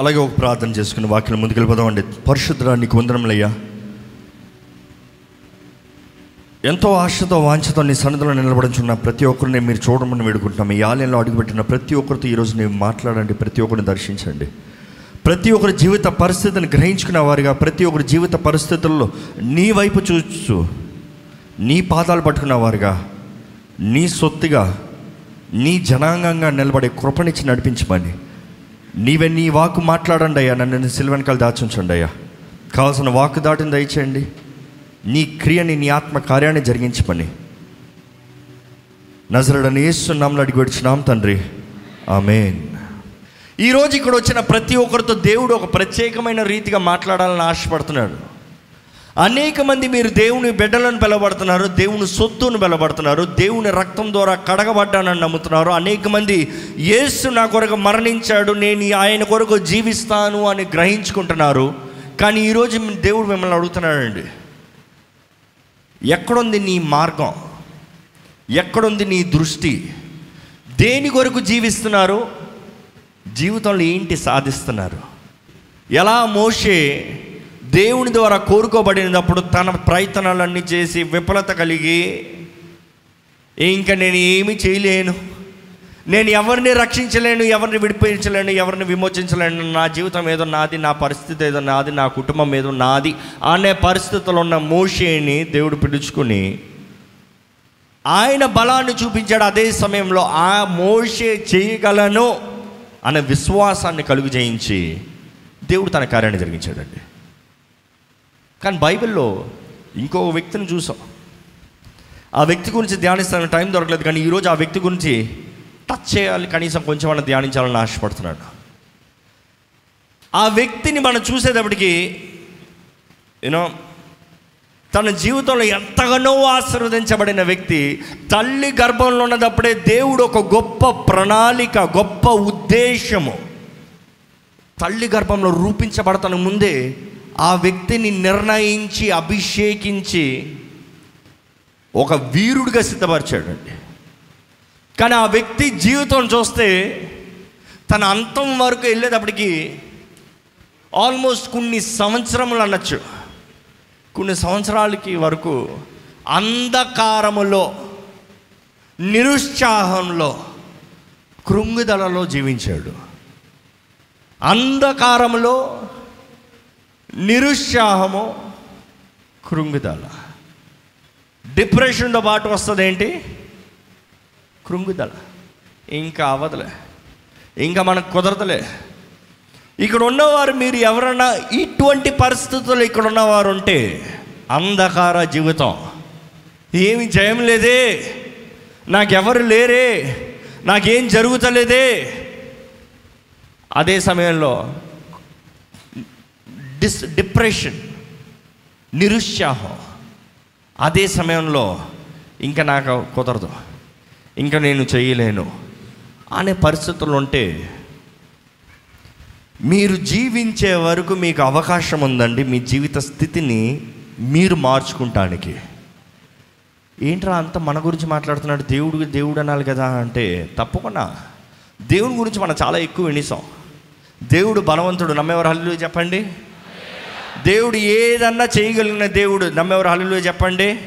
అలాగే ఒక ప్రార్థన చేసుకుని వాక్యం ముందుకెళ్ళిపోదామండి పరిశుద్ధ నీకు వందనములయ్యా ఎంతో ఆశతో వాంఛతో నీ సన్నిధిలో నిలబడుచున్న ప్రతి ఒక్కరిని మీరు చూడమని వేడుకుంటున్నాం. ఈ ఆలయంలో అడుగుపెట్టిన ప్రతి ఒక్కరితో ఈరోజు నేను మాట్లాడండి ప్రతి ఒక్కరిని దర్శించండి. ప్రతి ఒక్కరి జీవిత పరిస్థితిని గ్రహించుకున్న వారిగా ప్రతి ఒక్కరి జీవిత పరిస్థితుల్లో నీ వైపు చూస్తూ నీ పాదాలు పట్టుకున్న వారుగా నీ సొత్తుగా నీ జనాంగంగా నిలబడే కృపనిచ్చి నడిపించమని. నీవే నీ వాకు మాట్లాడండి అయ్యా నన్ను సిల్వెనకాలు దాచుంచండి అయ్యా. కావాల్సిన వాకు దాటిని దయచేయండి. నీ క్రియని నీ ఆత్మ కార్యాన్ని జరిగించమని. నజరడని ఏస్తున్నాంలో అడిగి వచ్చినాం తండ్రి. ఆమెన్. ఈరోజు ఇక్కడ వచ్చిన ప్రతి ఒక్కరితో దేవుడు ఒక ప్రత్యేకమైన రీతిగా మాట్లాడాలని ఆశపడుతున్నాడు. అనేక మంది మీరు దేవుని బిడ్డలను పిలబడుతున్నారు దేవుని సొత్తును పిలబడుతున్నారు దేవుని రక్తం ద్వారా కడగబడ్డానని నమ్ముతున్నారు. అనేక మంది యేసు నా కొరకు మరణించాడు నేను ఆయన కొరకు జీవిస్తాను అని గ్రహించుకుంటున్నారు. కానీ ఈరోజు దేవుడు మిమ్మల్ని అడుగుతున్నాడండి. ఎక్కడుంది నీ మార్గం? ఎక్కడుంది నీ దృష్టి? దేని కొరకు జీవిస్తున్నారు? జీవితంలో ఏంటి సాధిస్తున్నారు? ఎలా మోషే దేవుని ద్వారా కోరుకోబడినప్పుడు తన ప్రయత్నాలన్నీ చేసి విఫలత కలిగి ఇంకా నేను ఏమి చేయలేను. నేను ఎవరిని రక్షించలేను ఎవరిని విడిపించలేను ఎవరిని విమోచించలేను. నా జీవితం ఏదో నాది నా పరిస్థితి ఏదో నాది నా కుటుంబం ఏదో నాది అనే పరిస్థితుల్లో ఉన్న మోషేని దేవుడు పిలుచుకుని ఆయన బలాన్ని చూపించాడు అదే సమయంలో ఆ మోషే చేయగలను అనే విశ్వాసాన్ని కలుగు చేయించి దేవుడు తన కార్యాన్ని జరిగించాడండి. కానీ బైబిల్లో ఇంకో వ్యక్తిని చూసాం. ఆ వ్యక్తి గురించి ధ్యానిస్తానికి టైం దొరకలేదు కానీ ఈరోజు ఆ వ్యక్తి గురించి టచ్ చేయాలి కనీసం కొంచెం మనం ధ్యానించాలని ఆశపడుతున్నాడు. ఆ వ్యక్తిని మనం చూసేటప్పటికి యూనో తన జీవితంలో ఎంతగానో ఆశీర్వదించబడిన వ్యక్తి తల్లి గర్భంలో ఉన్నదప్పుడే దేవుడు ఒక గొప్ప ప్రణాళిక గొప్ప ఉద్దేశము. తల్లి గర్భంలో రూపించబడతాను ముందే ఆ వ్యక్తిని నిర్ణయించి అభిషేకించి ఒక వీరుడిగా సిద్ధపరిచాడండి. కానీ ఆ వ్యక్తి జీవితం చూస్తే తన అంతం వరకు వెళ్ళేటప్పటికి ఆల్మోస్ట్ కొన్ని సంవత్సరములు అనొచ్చు. కొన్ని సంవత్సరాలకి వరకు అంధకారములో నిరుత్సాహంలో కృంగుదలలో జీవించాడు. అంధకారములో నిరుత్సాహము కృంగుదల. డిప్రెషన్తో పాటు వస్తుంది ఏంటి కృంగుదల. ఇంకా అవ్వదులే. ఇంకా మనకు కుదరదులే. ఇక్కడ ఉన్నవారు మీరు ఎవరన్నా ఇటువంటి పరిస్థితుల్లో ఇక్కడ ఉన్నవారు ఉంటే అంధకార జీవితం. ఏమి జయం లేదే. నాకెవరు లేరే. నాకేం జరుగుతలేదే. అదే సమయంలో డిస్ డిప్రెషన్ నిరుత్సాహం. అదే సమయంలో ఇంకా నాకు కుదరదు ఇంకా నేను చేయలేను అనే పరిస్థితులు ఉంటే మీరు జీవించే వరకు మీకు అవకాశం ఉందండి మీ జీవిత స్థితిని మీరు మార్చుకుంటానికి. ఏంట్రా అంత మన గురించి మాట్లాడుతున్నాడు? దేవుడు దేవుడు అనాలి కదా అంటే తప్పకుండా. దేవుని గురించి మనం చాలా ఎక్కువ వినిసాం దేవుడు బలవంతుడు నమ్మేవారు హల్లు చెప్పండి. దేవుడు ఏదన్నా చేయగలిగిన దేవుడు నమ్మెవరు హల్లు చెప్పండి?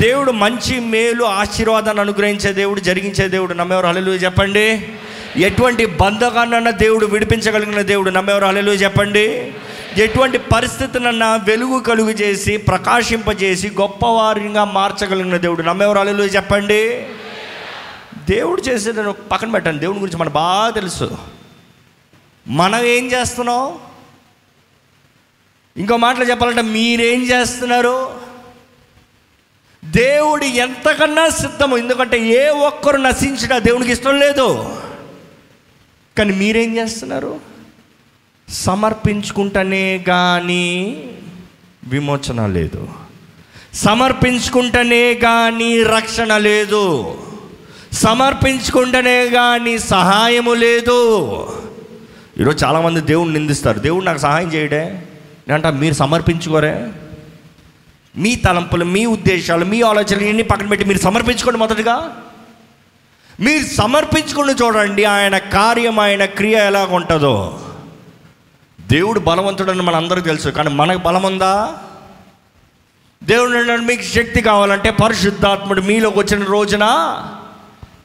దేవుడు మంచి మేలు ఆశీర్వాదాన్ని అనుగ్రహించే దేవుడు జరిగించే దేవుడు నమ్మెవరు హల్లు చెప్పండి? ఎటువంటి బంధకాన్నన్నా దేవుడు విడిపించగలిగిన దేవుడు నమ్మెవరు హల్లు చెప్పండి? ఎటువంటి పరిస్థితినన్నా వెలుగు కలుగు చేసి ప్రకాశింపజేసి గొప్పవారిగా మార్చగలిగిన దేవుడు నమ్మెవరు హల్లు చెప్పండి? దేవుడు చేసేది పక్కన పెట్టండి దేవుడి గురించి మనకు బాగా తెలుసు. మనం ఏం చేస్తున్నాం? ఇంకో మాటలు చెప్పాలంటే మీరేం చేస్తున్నారు? దేవుడు ఎంతకన్నా సిద్ధము. ఎందుకంటే ఏ ఒక్కరు నశించిన దేవునికి ఇష్టం లేదు. కానీ మీరేం చేస్తున్నారు? సమర్పించుకుంటనే కానీ విమోచన లేదు. సమర్పించుకుంటనే కానీ రక్షణ లేదు. సమర్పించుకుంటేనే కానీ సహాయము లేదు. ఈరోజు చాలామంది దేవుడిని నిందిస్తారు. దేవుడు నాకు సహాయం చేయడే. అంటే మీరు సమర్పించుకోరే. మీ తలంపులు మీ ఉద్దేశాలు మీ ఆలోచనలు ఇవన్నీ పక్కన పెట్టి మీరు సమర్పించుకోండి మొదటగా. మీరు సమర్పించుకుని చూడండి ఆయన కార్యం ఆయన క్రియ ఎలాగ ఉంటుందో. దేవుడు బలవంతుడని మన అందరికీ తెలుసు కానీ మనకు బలం ఉందా? దేవుడు మీకు శక్తి కావాలంటే పరిశుద్ధాత్ముడు మీలోకి వచ్చిన రోజున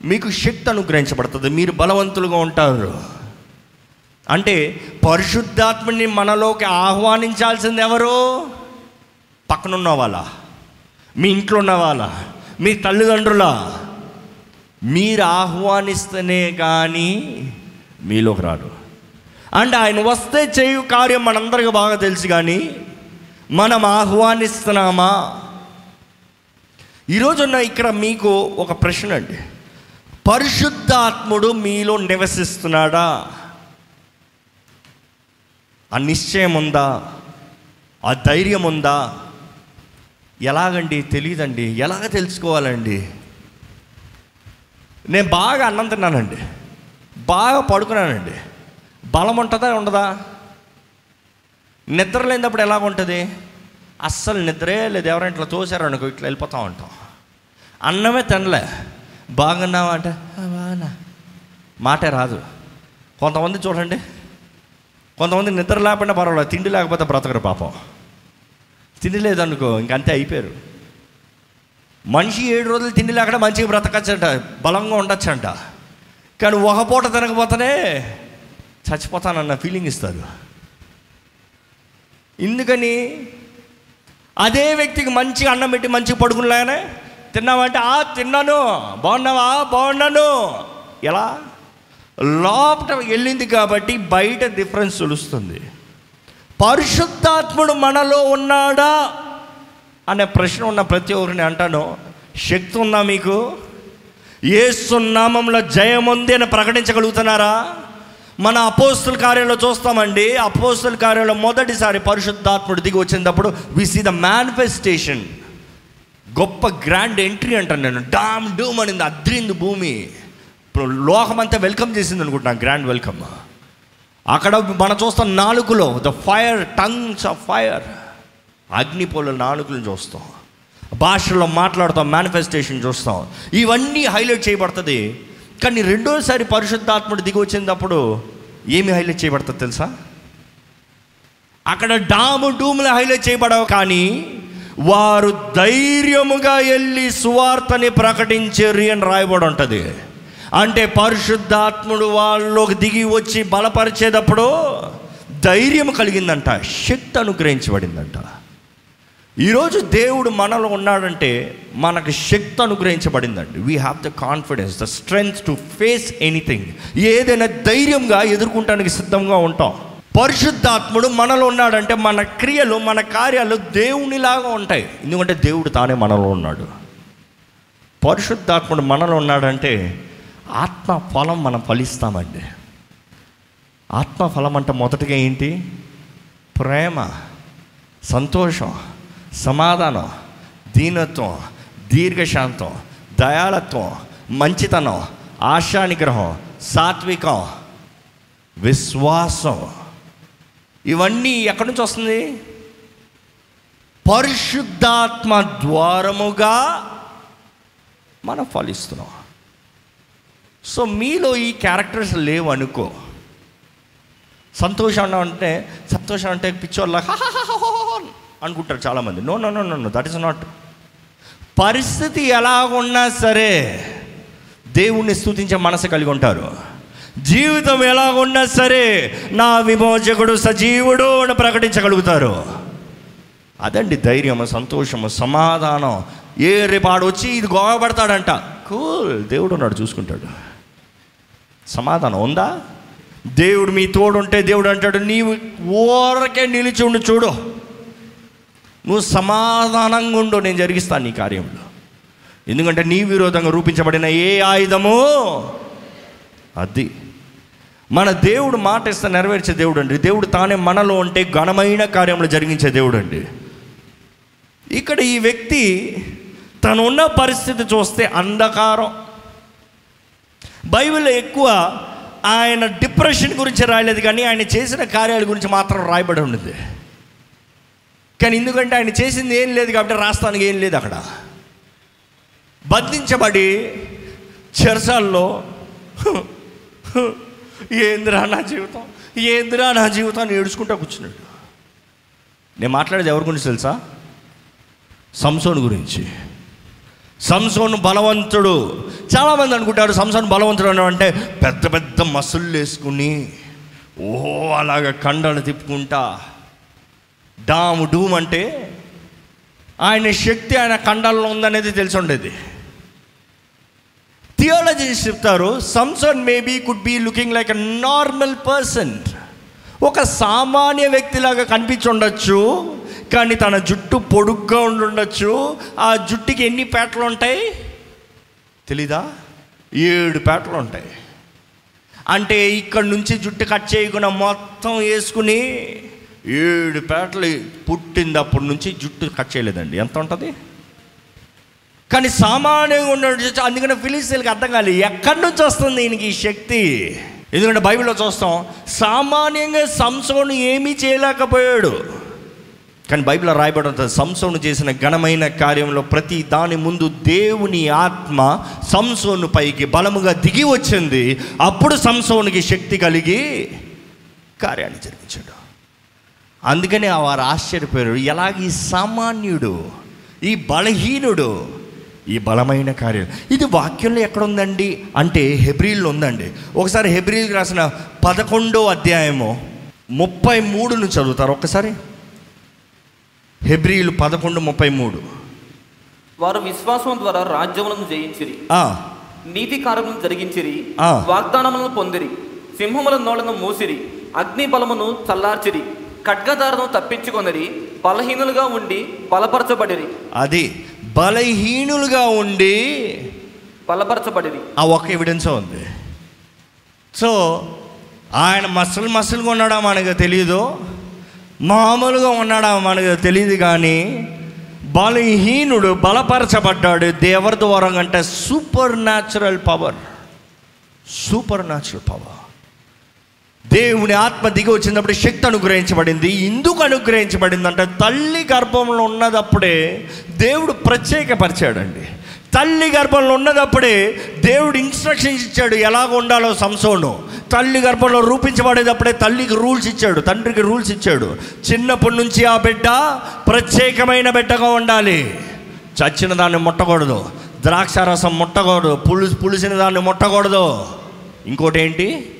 మీకు శక్తి అనుగ్రహించబడుతుంది. మీరు బలవంతులుగా ఉంటారు. అంటే పరిశుద్ధాత్మని మనలోకి ఆహ్వానించాల్సింది ఎవరు? పక్కనున్న వాళ్ళ మీ ఇంట్లో ఉన్న వాళ్ళ మీ తల్లిదండ్రుల. మీరు ఆహ్వానిస్తేనే కానీ మీలోకి రాడు అండ్ ఆయన వస్తే చేయు కార్యం మనందరికీ బాగా తెలుసు కానీ మనం ఆహ్వానిస్తున్నామా? ఈరోజున్న ఇక్కడ మీకు ఒక ప్రశ్న అండి. పరిశుద్ధాత్ముడు మీలో నివసిస్తున్నాడా? ఆ నిశ్చయం ఉందా ఆ ధైర్యం ఉందా ఎలాగండి? తెలియదండి ఎలాగ తెలుసుకోవాలండి? నేను బాగా అన్నం తిన్నానండి. బాగా పడుకున్నానండి. బలం ఉంటుందా ఉండదా? నిద్ర లేనప్పుడు ఎలాగ ఉంటుంది? అస్సలు నిద్రే లేదు. ఎవరైనా ఇట్లా తోసారు అనుకో ఇట్లా వెళ్ళిపోతూ ఉంటాం. అన్నమే తినలే. బాగున్నావా అంటే బాగున్నా. మాటే రాదు. కొంతమంది చూడండి కొంతమంది నిద్ర లేకుండా పర్వాలేదు తిండి లేకపోతే బ్రతకరు పాపం. తిండి లేదనుకో ఇంకంతే అయిపోయారు. మనిషి ఏడు రోజులు తిండి లేకుండా మంచిగా బ్రతకచ్చంట బలంగా ఉండొచ్చంట. కానీ ఒక పూట తినకపోతేనే చచ్చిపోతానన్న ఫీలింగ్ ఇస్తారు. ఎందుకని? అదే వ్యక్తికి మంచిగా అన్నం పెట్టి మంచిగా పడుకున్నాగానే తిన్నావంటే ఆ తిన్నాను బాగున్నావా బాగున్నాను. ఎలా? లోపట వెళ్ళింది కాబట్టి బయట డిఫరెన్స్ తెలుస్తుంది. పరిశుద్ధాత్ముడు మనలో ఉన్నాడా? అనే ప్రశ్న ఉన్న ప్రతి ఒక్కరిని అంటాను. శక్తి ఉందా మీకు? ఏసు నామంలో జయం ఉంది అని ప్రకటించగలుగుతున్నారా? మన అపోస్తుల కార్యంలో చూస్తామండి. అపోస్తుల కార్యంలో మొదటిసారి పరిశుద్ధాత్ముడు దిగి వచ్చినప్పుడు వి సీ ద మేనిఫెస్టేషన్ గొప్ప గ్రాండ్ ఎంట్రీ అంటాను నేను. డామ్ డూమ్ అనింది అద్రింది భూమి. ఇప్పుడు అంతా వెల్కమ్ చేసింది అనుకుంటున్నాను గ్రాండ్ వెల్కమ్ అక్కడ మనం చూస్తాం నాలుగులో the fire tongues of fire అగ్నిపోల నాలుగులను చూస్తాం. భాషలో మాట్లాడతాం మేనిఫెస్టేషన్ చూస్తాం. ఇవన్నీ హైలైట్ చేయబడుతుంది. కానీ రెండోసారి పరిశుద్ధాత్ముడు దిగి వచ్చినప్పుడు ఏమి హైలైట్ చేయబడుతుంది తెలుసా? అక్కడ డాము డూములు హైలైట్ చేయబడవు కానీ వారు ధైర్యముగా వెళ్ళి సువార్తని ప్రకటించేరి అని రాయబడి ఉంటుంది. అంటే పరిశుద్ధాత్ముడు వాళ్ళలోకి దిగి వచ్చి బలపరిచేటప్పుడు ధైర్యం కలిగిందంట శక్తి అనుగ్రహించబడిందంట. ఈరోజు దేవుడు మనలో ఉన్నాడంటే మనకు శక్తి అనుగ్రహించబడిందండి. We have the confidence the strength to face anything ఏదైనా ధైర్యంగా ఎదుర్కొంటానికి సిద్ధంగా ఉంటాం. పరిశుద్ధాత్ముడు మనలో ఉన్నాడంటే మన క్రియలు మన కార్యాలు దేవునిలాగా ఉంటాయి. ఎందుకంటే దేవుడు తానే మనలో ఉన్నాడు. పరిశుద్ధాత్ముడు మనలో ఉన్నాడంటే ఆత్మ ఫలం మనం ఫలిస్తామండి. ఆత్మ ఫలం అంటే మొదటిగా ఏంటి? ప్రేమ సంతోషం సమాధానం దీనత్వం దీర్ఘశాంతం దయాళత్వం మంచితనం ఆశానిగ్రహం సాత్వికం విశ్వాసం. ఇవన్నీ ఎక్కడి నుంచి వస్తుంది? పరిశుద్ధాత్మ ద్వారముగా మనం ఫలిస్తున్నాం. సో మీలో ఈ క్యారెక్టర్స్ లేవు అనుకో. సంతోషం అంటే సంతోషం అంటే పిచ్చోళ్ళ అనుకుంటారు చాలామంది. No no no no that is not పరిస్థితి ఎలాగున్నా సరే దేవుణ్ణి స్థుతించే మనసు కలిగి ఉంటారు. జీవితం ఎలాగున్నా సరే నా విమోచకుడు సజీవుడు అని ప్రకటించగలుగుతారు. అదండి ధైర్యము సంతోషము సమాధానం. ఏ రేపాడు వచ్చి ఇది గోవపడతాడంట కూల్ దేవుడు ఉన్నాడు చూసుకుంటాడు. సమాధానం ఉందా? దేవుడు మీ తోడుంటే దేవుడు అంటాడు నీవు ఊరకే నిలిచి ఉండు చూడు. నువ్వు సమాధానంగా ఉండు నేను జరిగిస్తాను నీ కార్యంలో. ఎందుకంటే నీ విరోధంగా రూపించబడిన ఏ ఆయుధము? అది. మన దేవుడు మాట ఇస్తే నెరవేర్చే దేవుడు అండి. దేవుడు తానే మనలో ఉంటే ఘనమైన కార్యములు జరిగించే దేవుడు అండి. ఇక్కడ ఈ వ్యక్తి తనున్న పరిస్థితి చూస్తే అంధకారం. బైబిల్లో ఎక్కువ ఆయన డిప్రెషన్ గురించి రాయలేదు కానీ ఆయన చేసిన కార్యాల గురించి మాత్రం రాయబడి ఉండేది కానీ ఎందుకంటే ఆయన చేసింది ఏం లేదు కాబట్టి రాస్తానికి ఏం లేదు అక్కడ. బంధించబడి చెరసాల్లో ఏందిరా నా జీవితం? ఏందిరా నా జీవితం? ఏడుచుకుంటా కూర్చున్నాడు. నేను మాట్లాడేది ఎవరి గురించి తెలుసా? సంసోన్ గురించి. సంసోను బలవంతుడు. చాలామంది అనుకుంటారు సంసోను బలవంతుడు అంటే పెద్ద పెద్ద మసుళ్ళు వేసుకుని ఓ అలాగ కండలు తిప్పుకుంటా. డాము డూమ్ అంటే ఆయన శక్తి ఆయన కండాల్లో ఉందనేది తెలిసి ఉండేది. థియాలజీ చెప్తారు Samson maybe could be looking like a normal person. ఒక సామాన్య వ్యక్తిలాగా కనిపించి ఉండొచ్చు. కానీ తన జుట్టు పొడుగ్గా ఉండుండొచ్చు. ఆ జుట్టుకి ఎన్ని పేటలు ఉంటాయి? తెలీదా? ఏడు పేటలు ఉంటాయి. అంటే ఇక్కడ నుంచి జుట్టు కట్ చేయకుండా మొత్తం వేసుకుని ఏడు పేటలు పుట్టినప్పటి నుంచి జుట్టు కట్ చేయలేదండి. ఎంత ఉంటుంది? కానీ సామాన్యంగా ఉన్నాడు అందుకని ఫిలిస్తీన్కి అర్థం కాలేదు ఎక్కడి నుంచి వస్తుంది ఈయనకి ఈ శక్తి? ఎందుకంటే బైబిల్లో చూస్తాం సామాన్యంగా సంసోను ఏమీ చేయలేకపోయాడు. కానీ బైబిల్లో రాయబడి సంసోను చేసిన ఘనమైన కార్యంలో ప్రతి దాని ముందు దేవుని ఆత్మ సంసోను పైకి బలముగా దిగి వచ్చింది. అప్పుడు సంసోనికి శక్తి కలిగి కార్యాన్ని జరిగించాడు. అందుకనే వారు ఆశ్చర్యపోయారు. ఎలాగ ఈ సామాన్యుడు ఈ బలహీనుడు ఈ బలమైన కార్యం. ఇది వాక్యంలో ఎక్కడ ఉందండి అంటే హెబ్రిల్లో ఉందండి. ఒకసారి హెబ్రిల్ రాసిన పదకొండో అధ్యాయము ముప్పై మూడును చదువుతారు. ఒక్కసారి. హెబ్రిలు పదకొండు ముప్పై మూడు. వారు విశ్వాసం ద్వారా రాజ్యములను జయించిరి. ఆ, నీతి కార్యములను జరిగించిరి. ఆ. వాగ్దానములను పొందిరి. సింహముల నోళ్ళను మూసిరి. అగ్ని బలమును చల్లార్చిరి. ఖడ్గదారును తప్పించుకొనిరి. బలహీనులుగా ఉండి బలపరచబడిరి. అది బలహీనులుగా ఉండి బలపరచబడిరి. ఆ ఒక్క ఎవిడెన్స్ ఉంది. సో ఆయన మసలు మసలుగా ఉన్నాడా మనకు తెలియదు మామూలుగా ఉన్నాడా మనకు తెలియదు కానీ బలహీనుడు బలపరచబడ్డాడు. దేవర ద్వారా అంటే supernatural power supernatural power దేవుని ఆత్మ దిగి వచ్చినప్పుడు శక్తి అనుగ్రహించబడింది. ఎందుకు అనుగ్రహించబడింది అంటే తల్లి గర్భంలో ఉన్నదప్పుడే దేవుడు ప్రత్యేకపరిచాడండి. తల్లి గర్భంలో ఉన్నదప్పుడే దేవుడు ఇన్స్ట్రక్షన్స్ ఇచ్చాడు ఎలాగ ఉండాలో సంసోను. తల్లి గర్భంలో రూపించబడేటప్పుడే తల్లికి రూల్స్ ఇచ్చాడు తండ్రికి రూల్స్ ఇచ్చాడు. చిన్నప్పటి నుంచి ఆ బిడ్డ ప్రత్యేకమైన బిడ్డగా ఉండాలి. చచ్చిన దాన్ని ముట్టకూడదు. ద్రాక్ష రసం ముట్టకూడదు. పులుసు పులిసిన దాన్ని ముట్టకూడదు. ఇంకోటి ఏంటి?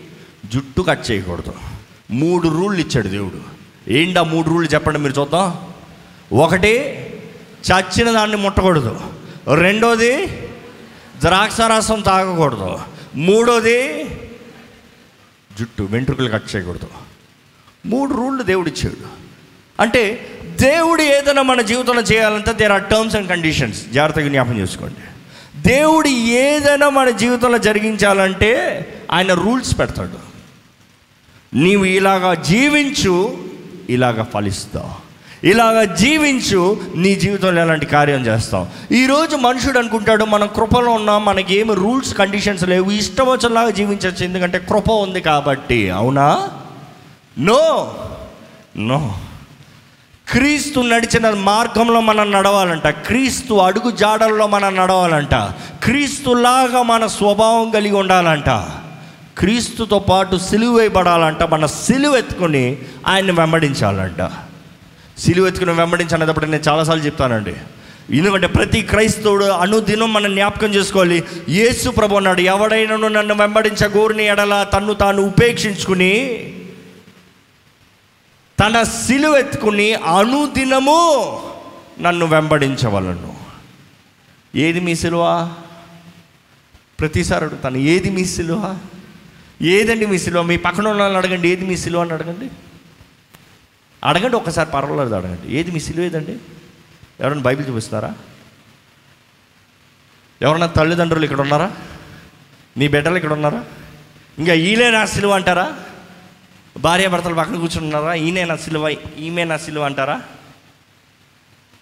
జుట్టు కట్ చేయకూడదు. మూడు రూళ్ళు ఇచ్చాడు దేవుడు. ఏంటి ఆ మూడు రూళ్ళు చెప్పండి మీరు చూద్దాం. ఒకటి చచ్చిన దాన్ని ముట్టకూడదు. రెండోది ద్రాక్షారసం తాగకూడదు. మూడోది జుట్టు వెంట్రుకలు కట్ చేయకూడదు. మూడు రూళ్ళు దేవుడిచ్చాడు. అంటే దేవుడు ఏదైనా మన జీవితంలో చేయాలంటే there are terms and conditions జాగ్రత్తగా జ్ఞాపం చేసుకోండి. దేవుడు ఏదైనా మన జీవితంలో జరిగించాలంటే ఆయన రూల్స్ పెడతాడు. నీవు ఇలాగా జీవించు ఇలాగ ఫలిస్తావు. ఇలాగ జీవించు నీ జీవితంలో ఎలాంటి కార్యం చేస్తావు? ఈరోజు మనుషుడు అనుకుంటాడు మనం కృపలో ఉన్నాం మనకి ఏమి రూల్స్ కండిషన్స్ లేవు. ఇష్టం వచ్చేలాగా జీవించవచ్చు. ఎందుకంటే కృప ఉంది కాబట్టి. అవునా? నో. నో. క్రీస్తు నడిచిన మార్గంలో మనం నడవాలంట. క్రీస్తు అడుగు జాడల్లో మనం నడవాలంట. క్రీస్తులాగా మన స్వభావం కలిగి ఉండాలంట. క్రీస్తుతో పాటు సిలువ మన సిలువ ఎత్తుకొని ఆయన్ని వెంబడించాలంట. సిలువ ఎత్తుకుని వెంబడించనేటప్పుడు నేను చాలాసార్లు చెప్తానండి. ఎందుకంటే ప్రతి క్రైస్తవుడు అనుదినం మనం జ్ఞాపకం చేసుకోవాలి. యేసు ప్రభు అన్నాడు ఎవడైనా నన్ను వెంబడించగోరిని ఎడల తన్ను తాను ఉపేక్షించుకుని తన సిలువెత్తుకుని అనుదినము నన్ను వెంబడించవలను. ఏది మీ సిలువ? ప్రతిసారి అడుగుతాను ఏది మీ సిలువ? ఏదండి మీ సిలువ? మీ పక్కన ఉన్న వాళ్ళని అడగండి ఏది మీ సిలువ అని అడగండి. అడగండి ఒకసారి పర్వాలేదు అడగండి. ఏది మీ సిలువ ఏదండి? ఎవరైనా బైబిల్ చూపిస్తారా ఎవరైనా తల్లిదండ్రులు ఇక్కడ ఉన్నారా? మీ బిడ్డలు ఇక్కడ ఉన్నారా? ఇంకా ఈలే నా సిలువ అంటారా? భార్యాభర్తలు పక్కన కూర్చున్నారా ఈయనే నా సిలువ ఈమె నా సిలువ అంటారా?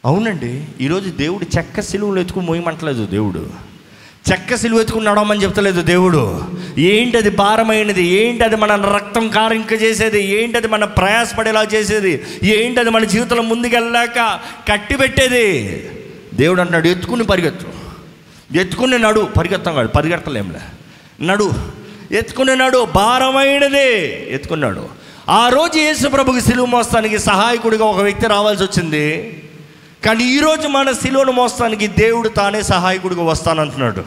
అవునండి. ఈరోజు దేవుడు చెక్క సిలువలు ఎత్తుకు మోయమంటలేదు దేవుడు. చెక్క సిలువ ఎత్తుకున్నాడో నడవమని చెప్తలేదు దేవుడు. ఏంటది భారమైనది? ఏంటది మన రక్తం కారింక చేసేది ఏంటది మన ప్రయాసపడేలా చేసేది? ఏంటది మన జీవితంలో ముందుకెళ్ళాక కట్టి పెట్టేది దేవుడు అంటున్నాడు ఎత్తుకుని పరిగెత్తు. ఎత్తుకుని నడు. పరిగెత్తాం కాదు పరిగెత్తలేంలే నడు. ఎత్తుకున్నాడు భారమైనదే. ఎత్తుకున్నాడు ఆ రోజు యేసు ప్రభుకి సిలువ మోస్తానికి సహాయకుడిగా ఒక వ్యక్తి రావాల్సి వచ్చింది. కానీ ఈరోజు మన సిలువను మోస్తానికి దేవుడు తానే సహాయకుడిగా వస్తానంటున్నాడు.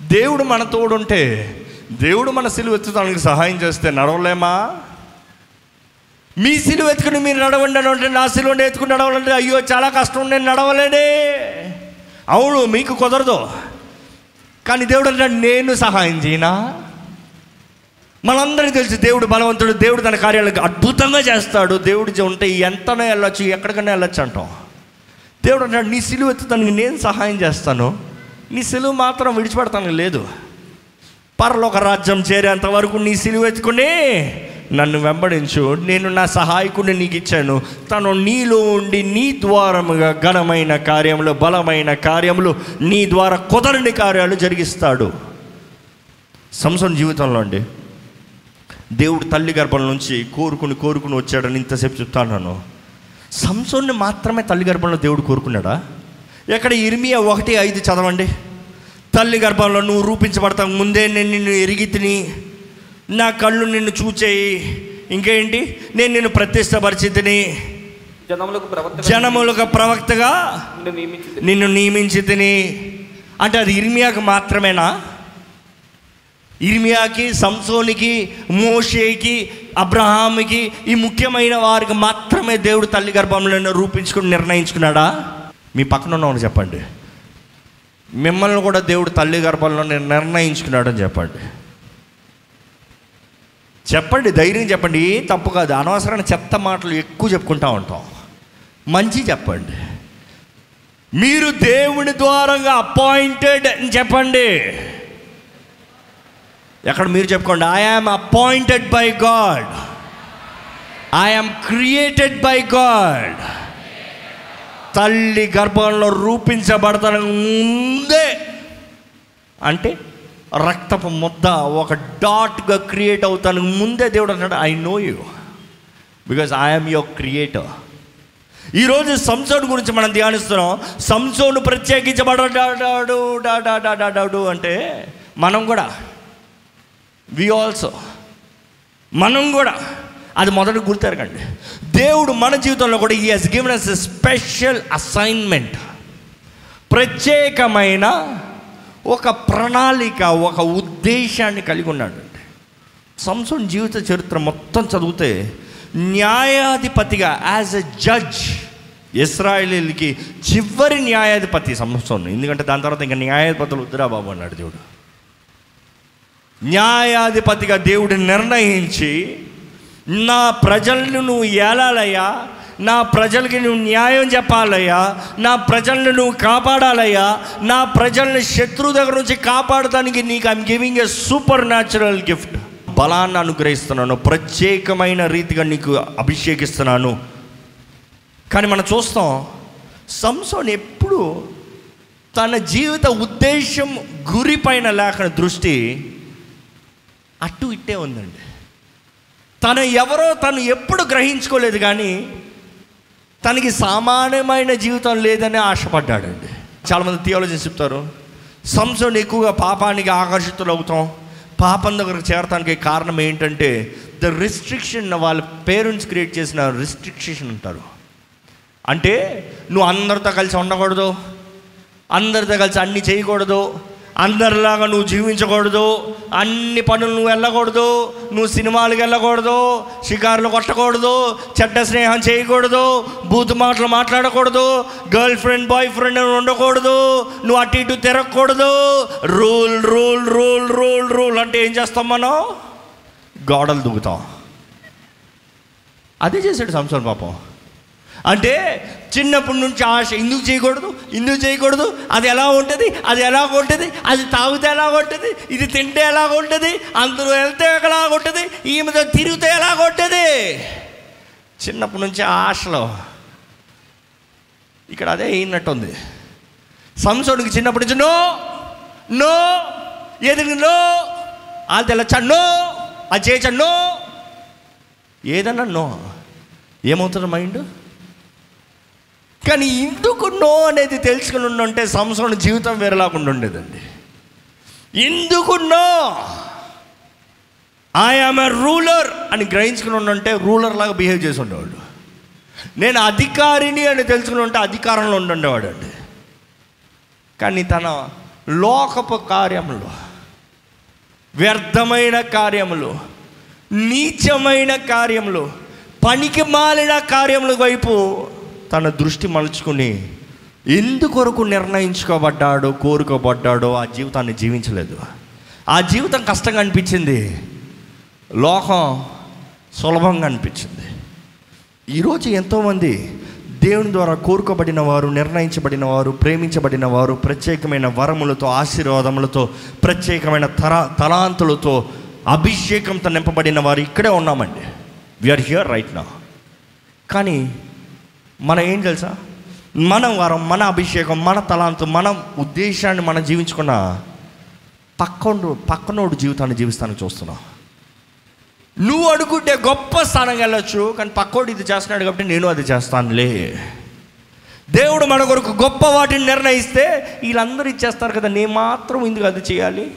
దేవుడు మన తోడుంటే దేవుడు మన సిలువ ఎత్తుతానికి సహాయం చేస్తే నడవలేమా? మీ సిలువ ఎత్తుకుని మీరు నడవండి అంటే నా సిలువని ఎత్తుకుని నడవాలంటే అయ్యో చాలా కష్టం నేను నడవలేనే. అవును మీకు కుదరదు. కానీ దేవుడు అంటే నేను సహాయం చేయనా? మనందరికీ తెలుసు దేవుడు బలవంతుడు దేవుడు తన కార్యాలకు అద్భుతంగా చేస్తాడు. దేవుడు జ- ఉంటే ఎంతనో వెళ్ళొచ్చు ఎక్కడికైనా వెళ్ళొచ్చు అంటాం. దేవుడు అంటాడు నీ సిలువ ఎత్తుతానికి నేను సహాయం చేస్తాను. నీ సిలువ మాత్రం విడిచిపెడతాను లేదు. పరలోక రాజ్యం చేరేంత వరకు నీ సిలువ ఎత్తుకుని నన్ను వెంబడించు. నేను నా సహాయకుడిని నీకు ఇచ్చాను. తను నీలో ఉండి నీ ద్వారముగా ఘనమైన కార్యములు బలమైన కార్యములు నీ ద్వారా కుదరని కార్యాలు జరిగిస్తాడు. సంసం జీవితంలో అండి దేవుడు తల్లి గర్భం నుంచి కోరుకుని కోరుకుని వచ్చాడని ఇంతసేపు చెప్తాను సంసోన్ని మాత్రమే తల్లి గర్భంలో దేవుడు కోరుకున్నాడా? ఎక్కడ ఇర్మియా ఒకటి ఐదు చదవండి. తల్లి గర్భంలో నువ్వు రూపించబడతావు ముందే నేను నిన్ను ఎరిగి తిని నా కళ్ళు నిన్ను చూచేయి. ఇంకేంటి? నేను నిన్ను ప్రతిష్టపరిచి తిని జనములకు ప్రవక్తగా నిన్ను నియమించి తిని. అంటే అది ఇర్మియాకి మాత్రమేనా? ఇర్మియాకి సంసోనికి మోషేకి అబ్రహాంకి ఈ ముఖ్యమైన వారికి మాత్రమే దేవుడు తల్లి గర్భంలో రూపించుకుని నిర్ణయించుకున్నాడా? మీ పక్కన ఉన్నవాడు చెప్పండి. మిమ్మల్ని కూడా దేవుడు తల్లి గర్భంలో నిర్ణయించుకున్నాడని చెప్పండి. చెప్పండి ధైర్యం చెప్పండి. ఏం తప్పు కాదు. అనవసరమైన చెత్త మాటలు ఎక్కువ చెప్పుకుంటా ఉంటాం. మంచి చెప్పండి. మీరు దేవుని ద్వారంగా అపాయింటెడ్ అని చెప్పండి. ఎక్కడ మీరు చెప్పుకోండి I am appointed by God I created by God తల్లి గర్భంలో రూపించబడతాను ముందే అంటే రక్తపు ముద్ద ఒక డాట్గా క్రియేట్ అవుతాను ముందే దేవుడు అన్నాడు I know you because I'm your creator ఈరోజు సంసోన్ గురించి మనం ధ్యానిస్తున్నాం. సంసోను డా డాడాడాడాడు అంటే మనం కూడా వి ఆల్సో మనం కూడా అది మొదట గుర్తెరగండి. దేవుడు మన జీవితంలో కూడా ఈ he's given us special assignment ప్రత్యేకమైన ఒక ప్రణాళిక ఒక ఉద్దేశాన్ని కలిగి ఉన్నాడు. సంసోన్ జీవిత చరిత్ర మొత్తం చదివితే న్యాయాధిపతిగా యాజ్ ఎ జడ్జ్ ఇస్రాయలీలకి చివరి న్యాయాధిపతి సంసోన్. ఎందుకంటే దాని తర్వాత ఇంకా న్యాయాధిపతులు వద్దురా బాబు అన్నాడు దేవుడు. న్యాయాధిపతిగా దేవుడు నిర్ణయించి నా ప్రజలను నువ్వు ఏలాలయ్యా నా ప్రజలకి నువ్వు న్యాయం చెప్పాలయ్యా నా ప్రజలను నువ్వు కాపాడాలయ్యా నా ప్రజల్ని శత్రువు దగ్గర నుంచి కాపాడటానికి నీకు I'm giving a supernatural gift బలాన్ని అనుగ్రహిస్తున్నాను ప్రత్యేకమైన రీతిగా నీకు అభిషేకిస్తున్నాను. కానీ మనం చూస్తాం సంసోన్ ఎప్పుడు తన జీవిత ఉద్దేశం గురి పైన లేక దృష్టి అటు ఇట్టే ఉందండి. తను ఎవరో తను ఎప్పుడు గ్రహించుకోలేదు కానీ తనకి సామాన్యమైన జీవితం లేదని ఆశపడ్డాడండి. చాలామంది థియాలజీస్ చెప్తారు సంసోన్ ఎక్కువగా పాపానికి ఆకర్షితులు అవుతాం పాపం దగ్గరకు చేరటానికి కారణం ఏంటంటే ద రిస్ట్రిక్షన్ వాళ్ళ పేరెంట్స్ క్రియేట్ చేసిన రిస్ట్రిక్షన్ ఉంటారు అంటే నువ్వు అందరితో కలిసి ఉండకూడదు అందరితో కలిసి అన్ని చేయకూడదు అందరిలాగా నువ్వు జీవించకూడదు. అన్ని పనులు నువ్వు వెళ్ళకూడదు. నువ్వు సినిమాలకు వెళ్ళకూడదు. షికారులు కొట్టకూడదు. చెడ్డ స్నేహం చేయకూడదు. బూత్ మాటలు మాట్లాడకూడదు. గర్ల్ ఫ్రెండ్ బాయ్ ఫ్రెండ్ ఉండకూడదు. నువ్వు అటు ఇటు తిరగకూడదు. Rule rule rule rule rule అంటే ఏం చేస్తాం మనం? గోడలు దుగుతాం అదే చేశాడు సంసారం పాపం. అంటే చిన్నప్పటి నుంచి ఆశ ఎందుకు చేయకూడదు? ఎందుకు చేయకూడదు? అది ఎలా ఉంటుంది? అది ఎలా ఉంటుంది? అది తాగితే ఎలా ఉంటుంది? ఇది తింటే ఎలా ఉంటుంది? అందరూ వెళ్తే ఎలా ఉంటుంది? ఈమెతో తిరిగితే ఎలా ఉంటుంది? చిన్నప్పటి నుంచి ఆశలో ఇక్కడ అదే అయినట్టుంది సంసోడికి చిన్నప్పటి నుంచి నో నో ఏది నో అది తెల్లచ్చా నో అది చేయచ్చా నో. ఏదన్నా నో. ఏమవుతుంది మైండ్? కానీ ఎందుకు నో అనేది తెలుసుకుని ఉండుంటే సంవత్సరం జీవితం వేరేలాకుండా ఉండేదండి. ఎందుకు నో. ఐ ఎ రూలర్ అని గ్రహించుకుని ఉండంటే రూలర్ లాగా బిహేవ్ చేసి ఉండేవాడు. నేను అధికారిని అని తెలుసుకుని ఉంటే అధికారంలో ఉండుండేవాడు అండి కానీ తన లోకపు కార్యములు వ్యర్థమైన కార్యములు నీచమైన కార్యములు పనికి మాలిన కార్యముల వైపు తన దృష్టి మలుచుకుని ఎందుకొరకు నిర్ణయించుకోబడ్డాడో కోరుకోబడ్డాడో ఆ జీవితాన్ని జీవించలేదు. ఆ జీవితం కష్టంగా అనిపించింది. లోకం సులభంగా అనిపించింది. ఈరోజు ఎంతోమంది దేవుని ద్వారా కోరుకోబడిన వారు నిర్ణయించబడిన వారు ప్రేమించబడిన వారు ప్రత్యేకమైన వరములతో ఆశీర్వాదములతో ప్రత్యేకమైన తర తలాంతులతో అభిషేకంతో నింపబడిన వారు ఇక్కడే ఉన్నామండి. వీఆర్ హియర్ రైట్ నా కానీ మనం ఏం తెలుసా? మన వరం మన అభిషేకం మన తలాంతు మన ఉద్దేశాన్ని మనం జీవించుకున్న పక్కనోడు పక్కనోడు జీవితాన్ని జీవిస్తానికి చూస్తున్నాం. నువ్వు అనుకుంటే గొప్ప స్థానం వెళ్ళొచ్చు కానీ పక్కోడు ఇది చేస్తున్నాడు కాబట్టి నేను అది చేస్తానులే. దేవుడు మన కొరకు గొప్ప వాటిని నిర్ణయిస్తే వీళ్ళందరూ ఇచ్చేస్తారు కదా నేను మాత్రం ఎందుకు అది చేయాలి.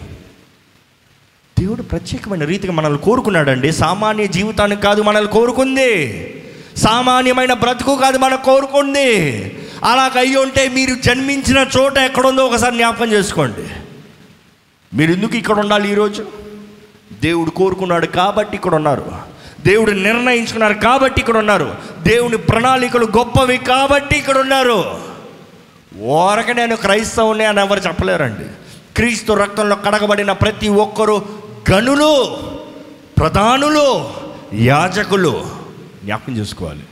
దేవుడు ప్రత్యేకమైన రీతిగా మనల్ని కోరుకున్నాడండి. సామాన్య జీవితానికి కాదు మనల్ని కోరుకుంది. సామాన్యమైన బ్రతుకు కాదు మనం కోరుకుంది. అలాగ అయ్యి ఉంటే మీరు జన్మించిన చోట ఎక్కడుందో ఒకసారి జ్ఞాపకం చేసుకోండి. మీరు ఎందుకు ఇక్కడ ఉండాలి ఈరోజు? దేవుడు కోరుకున్నాడు కాబట్టి ఇక్కడ ఉన్నారు. దేవుడు నిర్ణయించుకున్నారు కాబట్టి ఇక్కడ ఉన్నారు. దేవుని ప్రణాళికలు గొప్పవి కాబట్టి ఇక్కడ ఉన్నారు. ఓరక నేను క్రైస్తవుని అని ఎవరు చెప్పలేరండి. క్రీస్తు రక్తంలో కడగబడిన ప్రతి ఒక్కరూ గనులు ప్రధానులు యాజకులు. జ్ఞాపకం చేసుకోవాలి.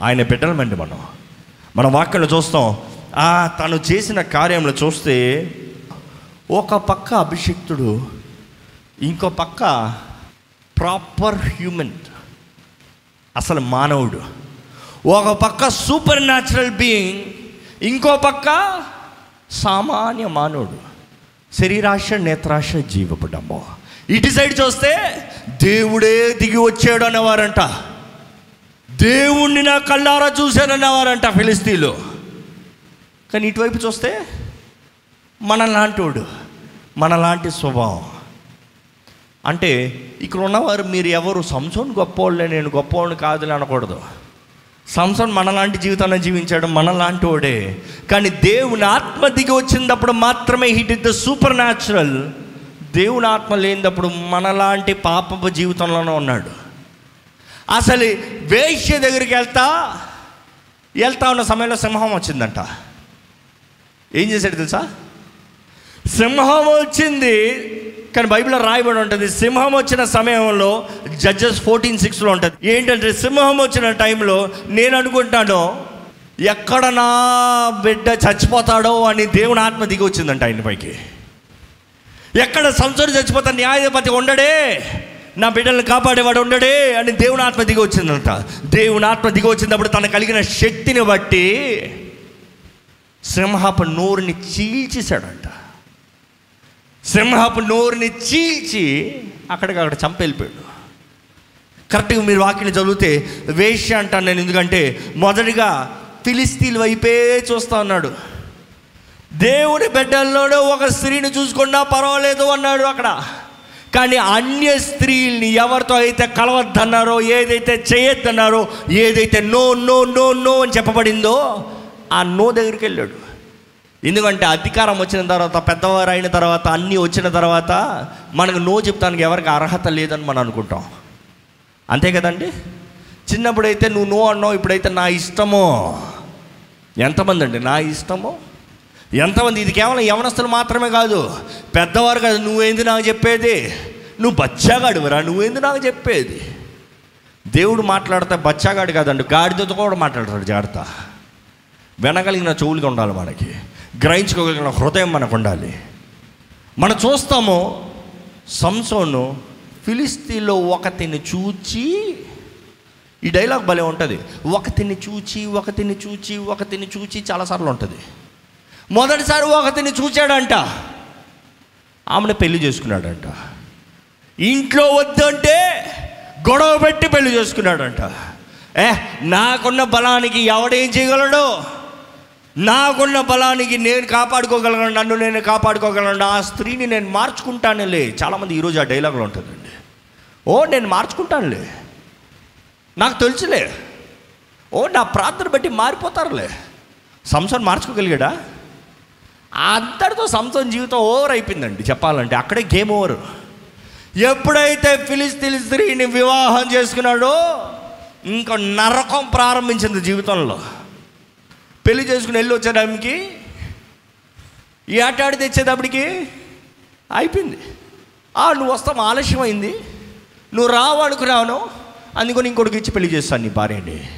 ఆయన బిడ్డలమండి మనం. మన వాక్యంలో చూస్తాం ఆ తను చేసిన కార్యంలో చూస్తే ఒక పక్క అభిషిక్తుడు ఇంకో పక్క ప్రాపర్ హ్యూమన్ అసలు మానవుడు. ఒక పక్క సూపర్ న్యాచురల్ బీయింగ్ ఇంకో పక్క సామాన్య మానవుడు. శరీరాశ నేత్రాశ జీవపడము ఇటు సైడ్ చూస్తే దేవుడే దిగి వచ్చాడు అనేవారంట. దేవుణ్ణి నా కళ్ళారా చూశానన్నవారంట ఫిలిస్తీన్లు. కానీ ఇటువైపు చూస్తే మనలాంటోడు మనలాంటి స్వభావం. అంటే ఇక్కడ ఉన్నవారు మీరు ఎవరు? సంసోన్ గొప్పవాళ్ళే నేను గొప్పవాడిని కాదులే అనకూడదు. సంసోన్ మనలాంటి జీవితాన్ని జీవించాడు మనలాంటి వాడే కానీ దేవుని ఆత్మ దిగి వచ్చినప్పుడు మాత్రమే it is the supernatural దేవుని ఆత్మ లేనిదప్పుడు మనలాంటి పాపపు జీవితంలోనే ఉన్నాడు. అసలు వేశ్య దగ్గరికి వెళ్తా వెళ్తా ఉన్న సమయంలో సింహం వచ్చిందంట. ఏం చేశాడు తెలుసా? సింహం వచ్చింది కానీ బైబిల్లో రాయబడి ఉంటుంది సింహం వచ్చిన సమయంలో జడ్జెస్ ఫోర్టీన్ సిక్స్లో ఉంటుంది. ఏంటంటే సింహం వచ్చిన టైంలో నేను అనుకుంటాను ఎక్కడ నా బిడ్డ చచ్చిపోతాడో అని దేవుని ఆత్మ దిగి వచ్చిందంట ఆయన పైకి. ఎక్కడ సంసారి చచ్చిపోతా న్యాయాధిపతి ఉండడే. నా బిడ్డలను కాపాడేవాడు ఉండడే అని దేవుని ఆత్మ దిగి వచ్చిందంట. దేవుని ఆత్మ దిగి వచ్చినప్పుడు తన కలిగిన శక్తిని బట్టి సింహపు నోరుని చీల్చేశాడంట. సింహపు నోరుని చీల్చి అక్కడికి అక్కడ చంపెళ్ళిపోయాడు. కరెక్ట్గా మీరు వాక్యం చదివితే వేష్య అంటాను నేను ఎందుకంటే మొదటిగా ఫిలిస్తీన్ వైపే చూస్తా ఉన్నాడు. దేవుని బిడ్డల్లోనే ఒక స్త్రీని చూసుకున్నా పర్వాలేదు అన్నాడు అక్కడ. కానీ అన్య స్త్రీల్ని ఎవరితో అయితే కలవద్దన్నారో ఏదైతే చేయొద్దన్నారో ఏదైతే నో నో నో నో అని చెప్పబడిందో ఆ నో దగ్గరికి వెళ్ళాడు. ఎందుకంటే అధికారం వచ్చిన తర్వాత పెద్దవారు అయిన తర్వాత అన్నీ వచ్చిన తర్వాత మనకు నో చెప్తానికి ఎవరికి అర్హత లేదని మనం అనుకుంటాం. అంతే కదండి? చిన్నప్పుడైతే నువ్వు నో అన్నావు ఇప్పుడైతే నా ఇష్టమో? ఎంతమంది అండి? నా ఇష్టమో? ఎంతమంది? ఇది కేవలం యవనస్తులు మాత్రమే కాదు. పెద్దవారు కాదు నువ్వేంది నాకు చెప్పేది? నువ్వు బచ్చాగాడువరా నువ్వేంది నాకు చెప్పేది? దేవుడు మాట్లాడితే బచ్చాగాడు కాదండి గాడిదతో కూడా మాట్లాడతాడు జాగ్రత్త. వినగలిగిన చెవులుగా ఉండాలి మనకి గ్రహించుకోగలిగిన హృదయం మనకు ఉండాలి. మనం చూస్తాము సంసోను ఫిలిస్తీన్లో ఒకతిని చూచి ఈ డైలాగ్ భలే ఉంటుంది. ఒకతిని చూచి ఒకతిని చూచి ఒకతిని చూచి చాలాసార్లు ఉంటుంది. మొదటిసారి ఒకతిని చూచాడంట. ఆమెను పెళ్ళి చేసుకున్నాడంట. ఇంట్లో వద్దంటే గొడవ పెట్టి పెళ్ళి చేసుకున్నాడంట. ఏ నాకున్న బలానికి ఎవడేం చేయగలడు? నాకున్న బలానికి నేను కాపాడుకోగలను నన్ను నేను కాపాడుకోగలను ఆ స్త్రీని నేను మార్చుకుంటానులే. చాలామంది ఈరోజు ఆ డైలాగ్లో ఉంటుందండి. ఓ నేను మార్చుకుంటానులే. నాకు తెలుసులే. ఓ నా ప్రార్థన బట్టి మారిపోతారులే. సంసార్ మార్చుకోగలిగాడా? అంతటితో సంసోన్ జీవితం ఓవర్ అయిపోయిందండి చెప్పాలంటే. అక్కడే గేమ్ ఓవర్. ఎప్పుడైతే ఫిలిస్తీన్ స్త్రీని వివాహం చేసుకున్నాడో ఇంకా నరకం ప్రారంభించింది జీవితంలో. పెళ్ళి చేసుకుని వెళ్ళి వచ్చేటప్పటికి ఈ ఆటాడి తెచ్చేటప్పటికి అయిపోయింది. ఆ నువ్వు వస్తాం ఆలస్యం అయింది. నువ్వు రావు అనుకున్నాను అందుకని ఇంకొకటి ఇచ్చి పెళ్ళి చేస్తాను నీ భార్యని.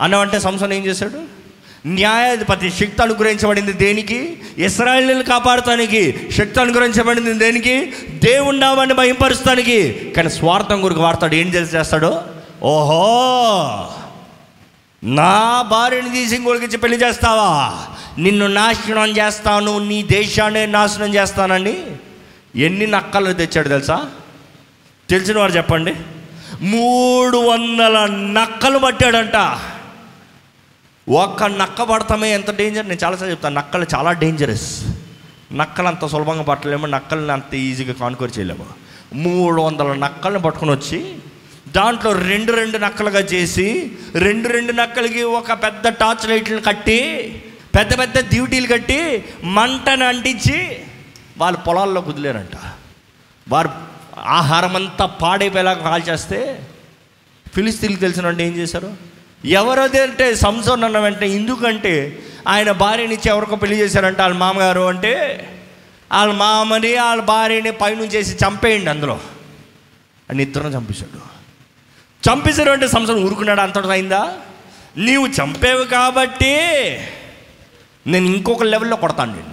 అన్నవంటే సంసన్ ఏం చేశాడు? న్యాయాధిపతి శక్తి అనుగ్రహించబడింది దేనికి? ఇస్రాయలీలు కాపాడటానికి శక్తి అనుగ్రహించబడింది దేనికి? దేవుని నామాన్ని భయంపరుస్తానికి కానీ స్వార్థం గురికి వాడతాడు. ఏం తెలిసి చేస్తాడు? ఓహో! నా భార్యని తీసి ఇంకొకరికి పెళ్ళి చేస్తావా? నిన్ను నాశనం చేస్తాను నీ దేశాన్ని నాశనం చేస్తానని ఎన్ని నక్కలు తెచ్చాడు తెలుసా? తెలిసిన వారు చెప్పండి. మూడు వందల నక్కలు పట్టాడంట. ఒక్క నక్క పడతామే ఎంత డేంజర్ నేను చాలాసార్లు చెప్తాను నక్కలు చాలా డేంజరస్ నక్కలు అంత సులభంగా పట్టలేము నక్కల్ని అంత ఈజీగా కాన్కోర్ చేయలేము. మూడు వందల నక్కల్ని పట్టుకొని వచ్చి దాంట్లో రెండు రెండు నక్కలుగా చేసి రెండు రెండు నక్కలకి ఒక పెద్ద టార్చ్ లైట్లు కట్టి పెద్ద పెద్ద డ్యూటీలు కట్టి మంటను అంటించి వాళ్ళు పొలాల్లో కుదిలేరంట వారు ఆహారం అంతా పాడైపోయేలాగా కాల్ చేస్తే ఫిలిస్తీన్కి తెలిసిన వాళ్ళు ఏం చేశారు? ఎవరదంటే సంసోన్ అన్న వెంటనే ఎందుకంటే ఆయన భార్యనిచ్చి ఎవరికో పెళ్ళి చేశారంటే వాళ్ళ మామగారు అంటే వాళ్ళ మామని వాళ్ళ భార్యని పైనుంచి చేసి చంపేయండి అందులో. అని ఇద్దరం చంపేశాడు. చంపేశారు అంటే సంసోన్ ఊరుకున్నాడు? అంతటి అయిందా? నీవు చంపేవు కాబట్టి నేను ఇంకొక లెవెల్లో కొడతాను నేను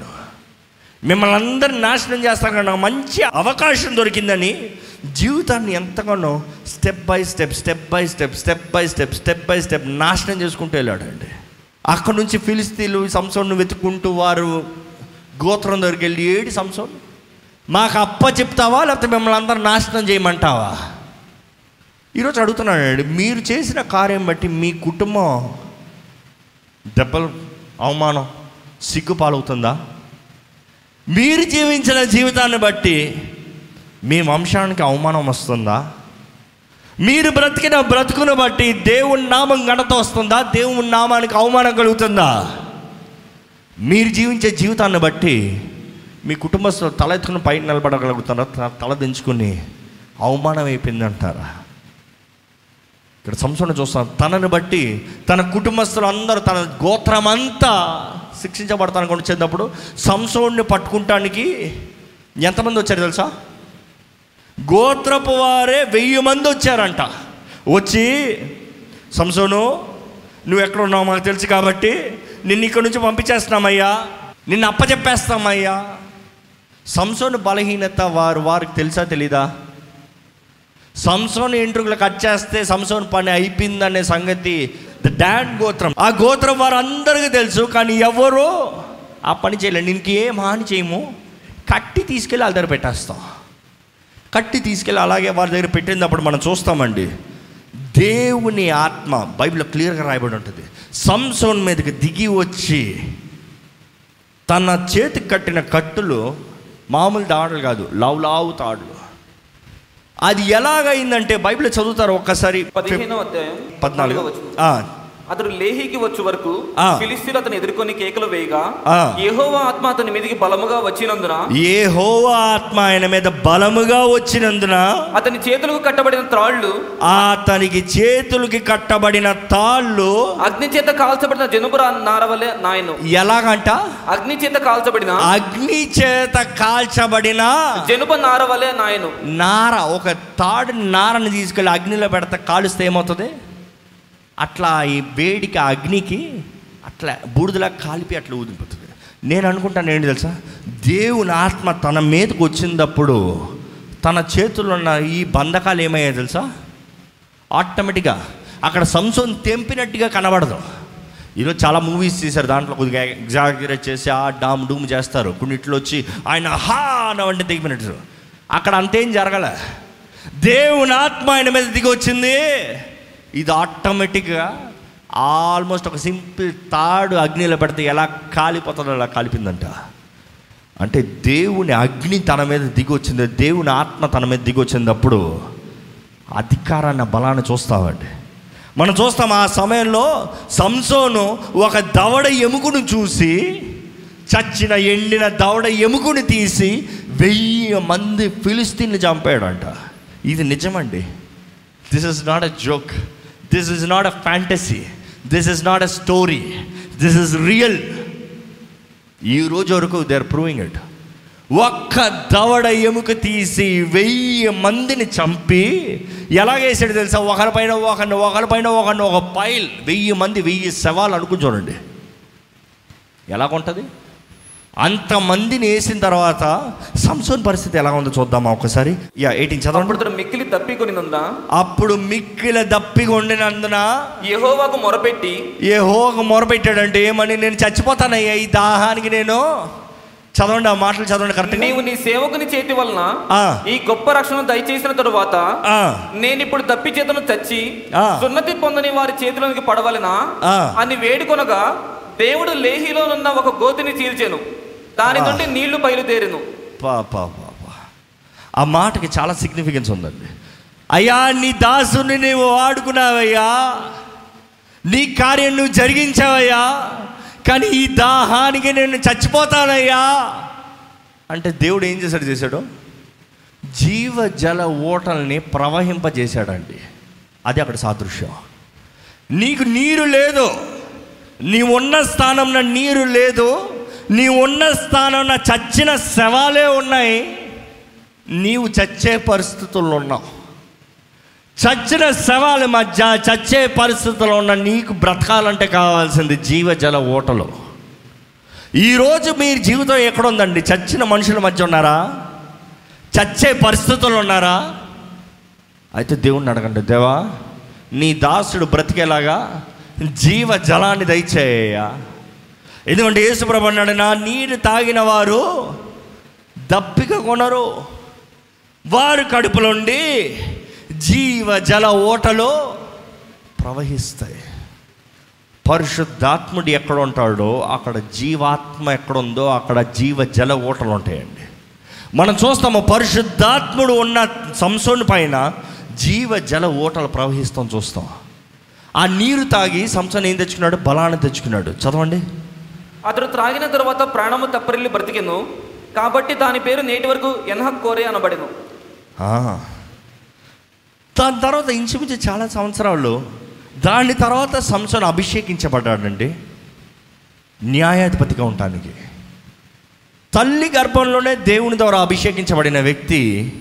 మిమ్మల్ని అందరిని నాశనం చేస్తాను నాకు మంచి అవకాశం దొరికిందని జీవితాన్ని ఎంతగానో step by step step by step step by step step by step నాశనం చేసుకుంటూ వెళ్ళాడండి. అక్కడ నుంచి ఫిలిస్తీన్లు సంసోన్ను వెతుక్కుంటూ వారు గోత్రం దగ్గరికి వెళ్ళి ఏడి సంసోన్? మాకు అప్ప చెప్తావా? లేకపోతే మిమ్మల్ని అందరూ నాశనం చేయమంటావా? ఈరోజు అడుగుతున్నానండి మీరు చేసిన కార్యం బట్టి మీ కుటుంబం దెబ్బలు అవమానం సిగ్గు పాలవుతుందా మీరు జీవించిన జీవితాన్ని బట్టి మీ వంశానికి అవమానం వస్తుందా? మీరు బ్రతికిన బ్రతుకును బట్టి దేవుని నామం గణత వస్తుందా? దేవుని నామానికి అవమానం కలుగుతుందా? మీరు జీవించే జీవితాన్ని బట్టి మీ కుటుంబస్తులు తల ఎత్తుకుని పైన నిలబడగలుగుతారా? తల దించుకుని అవమానం అయిపోయింది అంటారా ఇక్కడ సంసోను చూస్తాం తనని బట్టి తన కుటుంబస్తులు అందరూ తన గోత్రమంతా శిక్షించబడతానికి వచ్చేటప్పుడు సంసోన్ని పట్టుకుంటానికి ఎంతమంది వచ్చారు తెలుసా? గోత్రపు వారే వెయ్యి మంది వచ్చారంట. వచ్చి సంసోను నువ్వు ఎక్కడ ఉన్నావు మాకు తెలుసు కాబట్టి నిన్ను ఇక్కడ నుంచి పంపించేస్తున్నామయ్యా. నిన్ను అప్పచెప్పేస్తామయ్యా సంసోను బలహీనత వారు వారికి తెలుసా తెలీదా? సంసోన్ ఎంట్రుకలు కట్ చేస్తే సంసోన్ పని అయిపోయిందనే సంగతి డాన్ గోత్రం. ఆ గోత్రం వారందరికీ తెలుసు కానీ ఎవరో ఆ పని చేయలేదు. నీకు ఏం హాని చేయము. కట్టి తీసుకెళ్ళి వాళ్ళ దగ్గర పెట్టేస్తాం. కట్టి తీసుకెళ్ళి అలాగే వారి దగ్గర పెట్టినప్పుడు మనం చూస్తామండి. దేవుని ఆత్మ బైబిల్లో క్లియర్గా రాయబడి ఉంటుంది. సంసోన్ మీదకి దిగి వచ్చి తన చేతికి కట్టిన కట్టులు మామూలు తాడులు కాదు లావు లావు తాడులు అది ఎలాగైందంటే బైబిల్ చదువుతారు ఒక్కసారి పదిహేనో అధ్యాయం పద్నాలుగు. అతడు లేహికి వచ్చే వరకు ఆ. ఫిలిస్తీన్లు అతను ఎదుర్కొని కేకలు వేయగా. యెహోవా ఆత్మ అతని మీదకి బలముగా వచ్చినందున ఏ హోవా ఆత్మ ఆయన మీద బలముగా వచ్చినందున అతని చేతులకు కట్టబడిన త్రాళ్ళు అతనికి చేతులకి కట్టబడిన తాళ్ళు అగ్ని చేత కాల్చబడిన జనుబుర నారవలే నాయను ఎలాగంట అగ్ని చేత కాల్చబడిన అగ్ని చేత కాల్చబడిన జనుప నారవలే నాయను నార ఒక తాడు నారని తీసుకెళ్ళి అగ్నిలో పెడితే కాలుస్తే ఏమవుతుంది అట్లా ఈ వేడికి అగ్నికి అట్లా బూడిదలా కాలిపి అట్లా ఊదిపోతుంది. నేను అనుకుంటాను ఏంటి తెలుసా? దేవుని ఆత్మ తన మీదకి వచ్చినప్పుడు తన చేతుల్లో ఉన్న ఈ బంధకాలు ఏమయ్యాయి తెలుసా? ఆటోమేటిక్గా అక్కడ సంసోన్ తెంపినట్టుగా కనబడదు. ఈరోజు చాలా మూవీస్ తీశారు దాంట్లో కొద్దిగా ఎగ్జాగరేట్ చేసి ఆ డామ్ డూమ్ చేస్తారు. కొన్నిట్లో వచ్చి ఆయన హా అన్న వంటి దిగిపోయినట్టు. అక్కడ అంతేం జరగలే. దేవుని ఆత్మ ఆయన మీద దిగి వచ్చింది. ఇది ఆటోమేటిక్గా ఆల్మోస్ట్ ఒక సింపుల్ తాడు అగ్నిలో పెడితే ఎలా కాలిపోతుందో అలా కాలిపోయిందంట. అంటే దేవుని అగ్ని తన మీద దిగొచ్చింది దేవుని ఆత్మ తన మీద దిగొచ్చినప్పుడు అధికారాన్ని బలాన్ని చూస్తామండి మనం చూస్తాం ఆ సమయంలో సంసోను ఒక దవడ ఎముకను చూసి చచ్చిన ఎండిన దవడ ఎముకని తీసి వెయ్యి మంది ఫిలిస్తీన్ని చంపాడంట. ఇది నిజమండి. This is not a joke this is not a fantasy this is not a story this is real ఈ రోజు వరకు దే ఆర్ ప్రూవింగ్ ఇట్ ఒక్క దవడ ఎముక తీసి వెయ్యి మందిని చంపి ఎలాగేసాడు తెలుసా? ఒకరిపైన ఒకరిని ఒకరిపైన ఒకరిని ఒక పైల్ వెయ్యి మంది వెయ్యి శవాలు అనుకుని చూడండి. ఎలాగుంటుంది? అంతమందిని వేసిన తర్వాత సంసోన్ పరిస్థితి ఎలా ఉందో చూద్దామా ఒకసారి యా ఎయిటీన్ చదవండి. మిక్కిలి తప్పికొనినందా అప్పుడు మిక్కిల దప్పిగా ఉండినందున యెహోవాకు మొరపెట్టి హోగ మొరపెట్టాడంటే ఏమని? నేను చచ్చిపోతానయ్యా ఈ దాహానికి నేను. చదవండి ఆ మాటలు చదవండి కరెక్ట్గా. నీవు నీ సేవకుని చేతి వలన. ఈ గొప్ప రక్షణ దయచేసిన తరువాత నేను ఇప్పుడు తప్పి చేతను చచ్చి. సున్నతి పొందని వారి చేతిలోనికి పడవలెనా. అని వేడుకొనగా దేవుడు లేహిలోనున్న ఒక గోతిని చీల్చెను. దాని. నుండి నీళ్ళు బయలుదేరెను. ఆ మాటకి చాలా సిగ్నిఫికెన్స్ ఉందండి. అయ్యా నీ దాసుని నీవు వాడుకున్నావయ్యా. నీ కార్యం నువ్వు జరిగించావయ్యా. కానీ ఈ దాహానికి నేను చచ్చిపోతానయ్యా. అంటే దేవుడు ఏం చేశాడు చేశాడు? జీవ జల ఓటల్ని ప్రవహింపజేశాడండి. అది అక్కడ సాదృశ్యం. నీకు నీరు లేదు. నీ ఉన్న స్థానంలో నీరు లేదు నీ ఉన్న స్థానంలో చచ్చిన శవాలే ఉన్నాయి నీవు చచ్చే పరిస్థితుల్లో ఉన్నావు చచ్చిన శవాల మధ్య చచ్చే పరిస్థితుల్లో ఉన్న నీకు బ్రతకాలంటే కావాల్సింది జీవజల ఓటలు. ఈరోజు మీ జీవితం ఎక్కడుందండి? చచ్చిన మనుషుల మధ్య ఉన్నారా? చచ్చే పరిస్థితుల్లో ఉన్నారా? అయితే దేవుణ్ణి అడగండి దేవా నీ దాసుడు బ్రతికేలాగా జీవ జలాన్ని దయచేయ. ఎందుకంటే యేసుప్రభు అన్నాడు నా నీరు తాగిన వారు దప్పిక కొనరు. వారు కడుపులోండి జీవ జల ఓటలో ప్రవహిస్తాయి. పరిశుద్ధాత్ముడు ఎక్కడ ఉంటాడో అక్కడ జీవాత్మ ఎక్కడ ఉందో అక్కడ జీవ జల ఓటలు ఉంటాయండి. మనం చూస్తాము పరిశుద్ధాత్ముడు ఉన్న సంసోని పైన జీవ జల ఓటలు ప్రవహిస్తాం చూస్తాం. ఆ నీరు తాగి సంసోన్ ఏం తెచ్చుకున్నాడు? బలాన్ని తెచ్చుకున్నాడు. చదవండి. అతడు త్రాగిన తరువాత ప్రాణము తప్పరిల్లి బ్రతికెను. కాబట్టి దాని పేరు నేటి వరకు ఎన్హక్ కోరే అనబడెను. దాని తర్వాత ఇంచుమించు చాలా సంవత్సరాలు దాని తర్వాత సంసోన్ అభిషేకించబడ్డాడండి. న్యాయాధిపతిగా ఉండటానికి. తల్లి గర్భంలోనే దేవుని ద్వారా అభిషేకించబడిన వ్యక్తి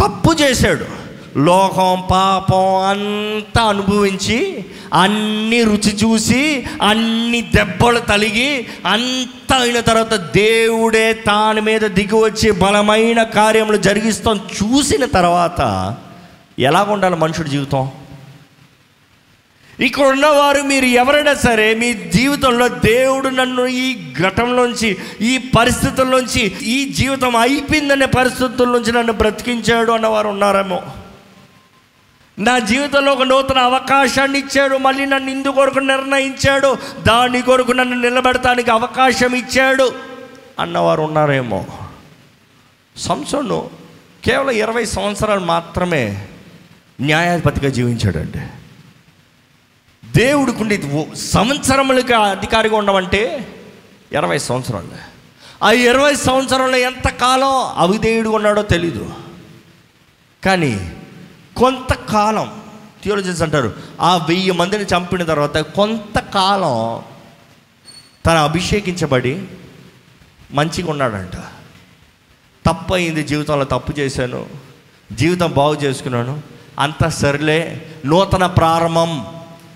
తప్పు చేశాడు. లోకం పాపం అంతా అనుభవించి అన్ని రుచి చూసి అన్ని దెబ్బలు తలిగి అంతా అయిన తర్వాత దేవుడే తాని మీద దిగి వచ్చి బలమైన కార్యములు జరిగిస్తాం చూసిన తర్వాత ఎలా ఉండాలి మనుషుడి జీవితం? ఇక్కడ ఉన్నవారు మీరు ఎవరైనా సరే మీ జీవితంలో దేవుడు నన్ను ఈ ఘటంలోంచి ఈ పరిస్థితుల్లోంచి ఈ జీవితం అయిపోయిందనే పరిస్థితుల్లోంచి నన్ను బ్రతికించాడు అన్నవారు ఉన్నారేమో. నా జీవితంలో ఒక నూతన అవకాశాన్ని ఇచ్చాడు. మళ్ళీ నన్ను ఇందు కొరకు నిర్ణయించాడు. దాని కొరకు నన్ను నిలబెడటానికి అవకాశం ఇచ్చాడు. అన్నవారు ఉన్నారేమో. సంసోను కేవలం ఇరవై సంవత్సరాలు మాత్రమే న్యాయాధిపతిగా జీవించాడండి. దేవుడికి సంవత్సరములకి అధికారిగా ఉండమంటే ఇరవై సంవత్సరాలు. ఆ ఇరవై సంవత్సరంలో ఎంతకాలం అవిధేయుడు ఉన్నాడో తెలీదు. కానీ కొంతకాలం థియోలజన్స్ అంటారు ఆ వెయ్యి మందిని చంపిన తర్వాత కొంతకాలం తను అభిషేకించబడి మంచిగా ఉన్నాడంట. తప్పు అయింది జీవితంలో తప్పు చేశాను జీవితం బాగు చేసుకున్నాను అంత సరిలే నూతన ప్రారంభం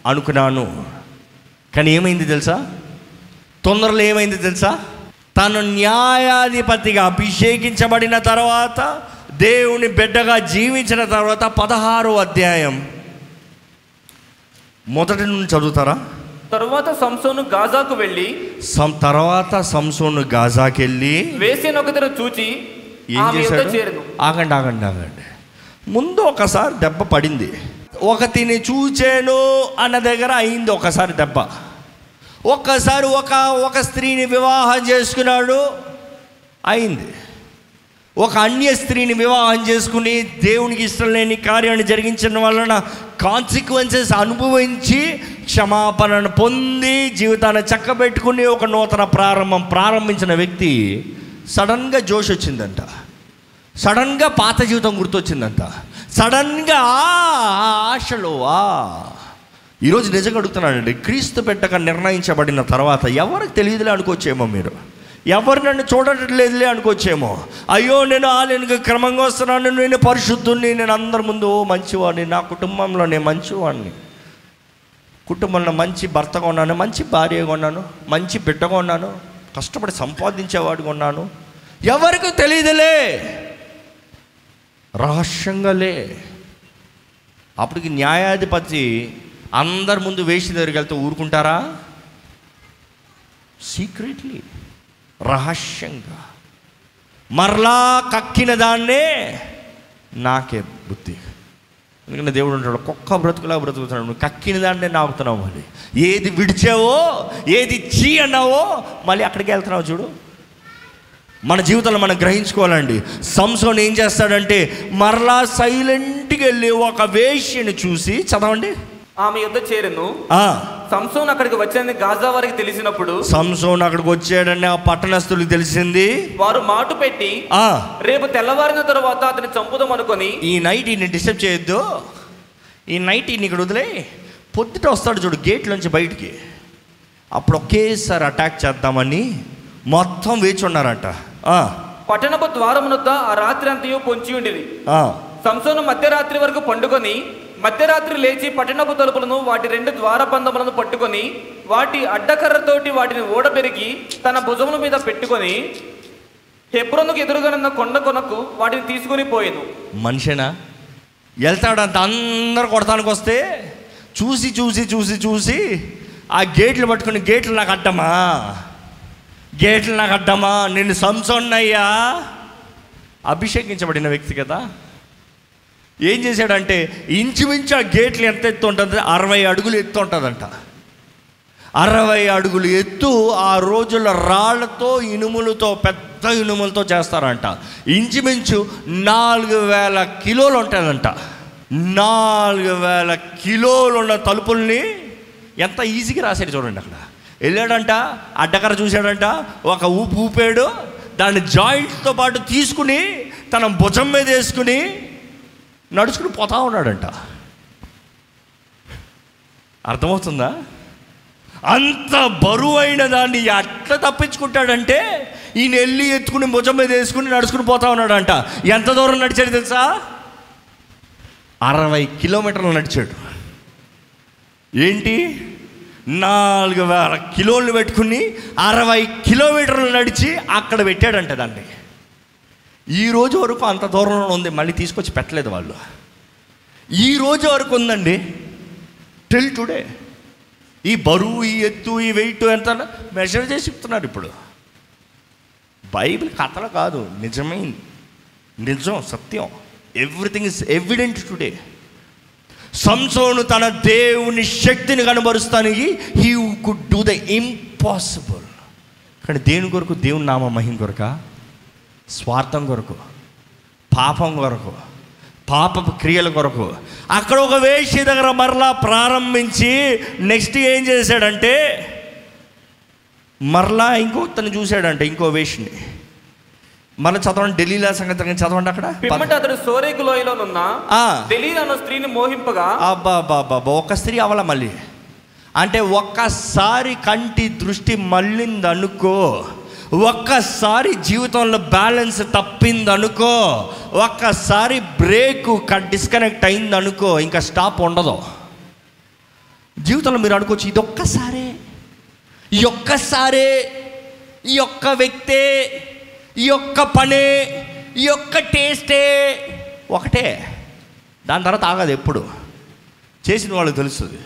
అనుకున్నాను. కానీ ఏమైంది తెలుసా? తొందరలో ఏమైంది తెలుసా? తను న్యాయాధిపతిగా అభిషేకించబడిన తర్వాత దేవుని బిడ్డగా జీవించిన తర్వాత పదహారో అధ్యాయం. మొదటి నుండి చదువుతారా? తరువాత సంసోను గాజాకు వెళ్ళి సం తర్వాత సంసోను గాజాకి వెళ్ళి వేసిన ఒకతను చూచి ఏం చేశాడు? ఆగండి ఆగండి ఆగండి. ముందు ఒకసారి దెబ్బ పడింది. ఒక తిని చూచాను అన్న దగ్గర అయింది ఒకసారి దెబ్బ. ఒక్కసారి ఒక ఒక స్త్రీని వివాహం చేసుకున్నాడు. అయింది. ఒక అన్య స్త్రీని వివాహం చేసుకుని దేవునికి ఇష్టం లేని కార్యాన్ని జరిగించడం వలన కాన్సిక్వెన్సెస్ అనుభవించి క్షమాపణను పొంది జీవితాన్ని చక్కబెట్టుకుని ఒక నూతన ప్రారంభం ప్రారంభించిన వ్యక్తి సడన్గా జోష్ వచ్చిందంట. సడన్గా పాత జీవితం గుర్తొచ్చిందంట. సడన్గా ఆశలో ఆ. ఈరోజు నిజంగా అడుగుతున్నానండి క్రీస్తు పెట్టక నిర్ణయించబడిన తర్వాత ఎవరికి తెలియదులే అనుకోవచ్చేమో మీరు. ఎవరు నన్ను చూడట్లేదులే అనుకోవచ్చేమో. అయ్యో నేను ఆలయానికి క్రమంగా వస్తున్నాను. నేను పరిశుద్ధుని నేను అందరి ముందు ఓ మంచివాడిని. నా కుటుంబంలో నేను మంచివాడిని. కుటుంబంలో మంచి భర్తగా ఉన్నాను మంచి భార్యగా ఉన్నాను మంచి బిడ్డగా ఉన్నాను కష్టపడి సంపాదించేవాడిగా ఉన్నాను. ఎవరికి తెలియదులే. రహస్యంగా లే. అప్పటికి న్యాయాధిపతి అందరి ముందు వేసి దగ్గరికి వెళ్తే ఊరుకుంటారా? సీక్రెట్లీ రహస్యంగా. మరలా కక్కిన దాన్నే నాకే బుద్ధి. ఎందుకంటే దేవుడు ఉంటాడు కుక్క బ్రతుకులా బ్రతుకుతున్నాడు నువ్వు కక్కిన దాన్నే నాకుతున్నావు మళ్ళీ. ఏది విడిచావో ఏది చీ అన్నావో మళ్ళీ అక్కడికి వెళ్తున్నావు చూడు. మన జీవితంలో మనం గ్రహించుకోవాలండి. సంసోన్ ఏం చేస్తాడంటే మరలా సైలెంట్గా వెళ్ళి ఒక వేష్యని చూసి చదవండి. ఆమె యుద్ధ చేరెను. సంసోన్ అక్కడికి వచ్చానని గాజా వారికి తెలిసినప్పుడు సంసోన్ అక్కడికి వచ్చాడని ఆ పట్టణస్తులకు తెలిసింది. వారు మాటు పెట్టి ఆ. రేపు తెల్లవారిన తరువాత అతని చంపుదాం అనుకొని ఈ నైట్ ఈయన డిస్టర్బ్ చేయొద్దు. ఈ నైట్ ఈయన ఇక్కడ వదిలే. పొద్దుట వస్తాడు చూడు గేట్లోంచి బయటికి. అప్పుడు ఒకేసారి అటాక్ చేద్దామని మొత్తం వేచి ఉన్నారంట. ఆ, పట్టణపు ద్వారమునొద్ద ఆ రాత్రి అంతయు పొంచి ఉండేది సంసోను మధ్యరాత్రి వరకు పండుకొని మధ్యరాత్రి లేచి పట్టణపు తలుపులను వాటి రెండు ద్వారబంధములను పట్టుకొని వాటి అడ్డకర్రతోటి వాటిని ఓడపెరిగి తన భుజముల మీద పెట్టుకొని హెబ్రోనుకు ఎదురుగానున్న కొండ కొనకు వాటిని తీసుకొని పోయాను మనిషేనా? వెళ్తాడంత అందరు కొడతానికి వస్తే చూసి చూసి చూసి చూసి ఆ గేట్లు పట్టుకుని గేట్లు నాకు అడ్డమా? గేట్లు నాకు అడ్డమా? నిన్ను సంసోన్నయ్యా? అభిషేకించబడిన వ్యక్తి కదా. ఏం చేశాడంటే ఇంచుమించు ఆ గేట్లు ఎంత ఎత్తు ఉంటుంది అరవై అడుగులు ఎత్తు ఉంటుందంట అరవై అడుగులు ఎత్తు ఆ రోజుల రాళ్ళతో ఇనుములతో పెద్ద ఇనుములతో చేస్తారంట. ఇంచుమించు నాలుగు వేల కిలోలు ఉంటుందంట. నాలుగు వేల కిలోలు ఉన్న తలుపుల్ని ఎంత ఈజీగా రాశాడు చూడండి అక్కడ. వెళ్ళాడంట అడ్డకర చూశాడంట ఒక ఊపు ఊపాడు దాన్ని జాయింట్తో పాటు తీసుకుని తన భుజం మీద వేసుకుని నడుచుకుని పోతా ఉన్నాడంట. అర్థమవుతుందా? అంత బరువైన దాన్ని అట్లా తప్పించుకుంటాడంటే ఈయన వెళ్ళి ఎత్తుకుని భుజం మీద వేసుకుని నడుచుకుని పోతా ఉన్నాడంట. ఎంత దూరం నడిచాడు తెలుసా? అరవై కిలోమీటర్లు నడిచాడు. ఏంటి? నాలుగు వేల కిలోలు పెట్టుకుని అరవై కిలోమీటర్లు నడిచి అక్కడ పెట్టాడంట దాన్ని. ఈ రోజు వరకు అంత దూరంలో ఉంది మళ్ళీ తీసుకొచ్చి పెట్టలేదు వాళ్ళు. ఈ రోజు వరకు ఉందండి టిల్ టుడే ఈ బరువు ఈ ఎత్తు ఈ వెయిట్ ఎంత మెజర్ చేసి చెప్తున్నారు ఇప్పుడు. బైబిల్ కథలు కాదు నిజమైంది నిజం సత్యం. ఎవ్రీథింగ్ ఇస్ ఎవిడెంట్ టుడే సంసోను తన దేవుని శక్తిని కనబరుస్తానికి he could do the impossible కానీ దేని కొరకు దేవుని నామ మహిం కొరక? స్వార్థం కొరకు పాపం కొరకు పాపపు క్రియల కొరకు. అక్కడ ఒక వేషి దగ్గర మరలా ప్రారంభించి నెక్స్ట్ ఏం చేశాడంటే మరలా ఇంకో తను చూశాడంటే ఇంకో వేషిని మళ్ళీ చదవండి ఢిల్లీలో సంగతి చదవండి అక్కడ? పిమ్మట అతడు సోరేకు లోయలోనున్న ఆ. తెలియదు అన్న స్త్రీని మోహింపగా అబ్బా బాబా ఒక స్త్రీ అవల మళ్ళీ. అంటే ఒక్కసారి కంటి దృష్టి మళ్ళింది అనుకో ఒక్కసారి జీవితంలో బ్యాలెన్స్ తప్పిందనుకో ఒక్కసారి బ్రేక్ డిస్కనెక్ట్ అయింది అనుకో ఇంకా స్టాప్ ఉండదు. జీవితంలో మీరు అనుకోవచ్చు ఇది ఒక్కసారే ఈ ఒక్కసారే ఈ ఒక్క వ్యక్తే ఈ ఒక్క పనే ఈ ఒక్క టేస్టే ఒకటే. దాని తర్వాత ఆగదు ఎప్పుడు. చేసిన వాళ్ళకి తెలుస్తుంది.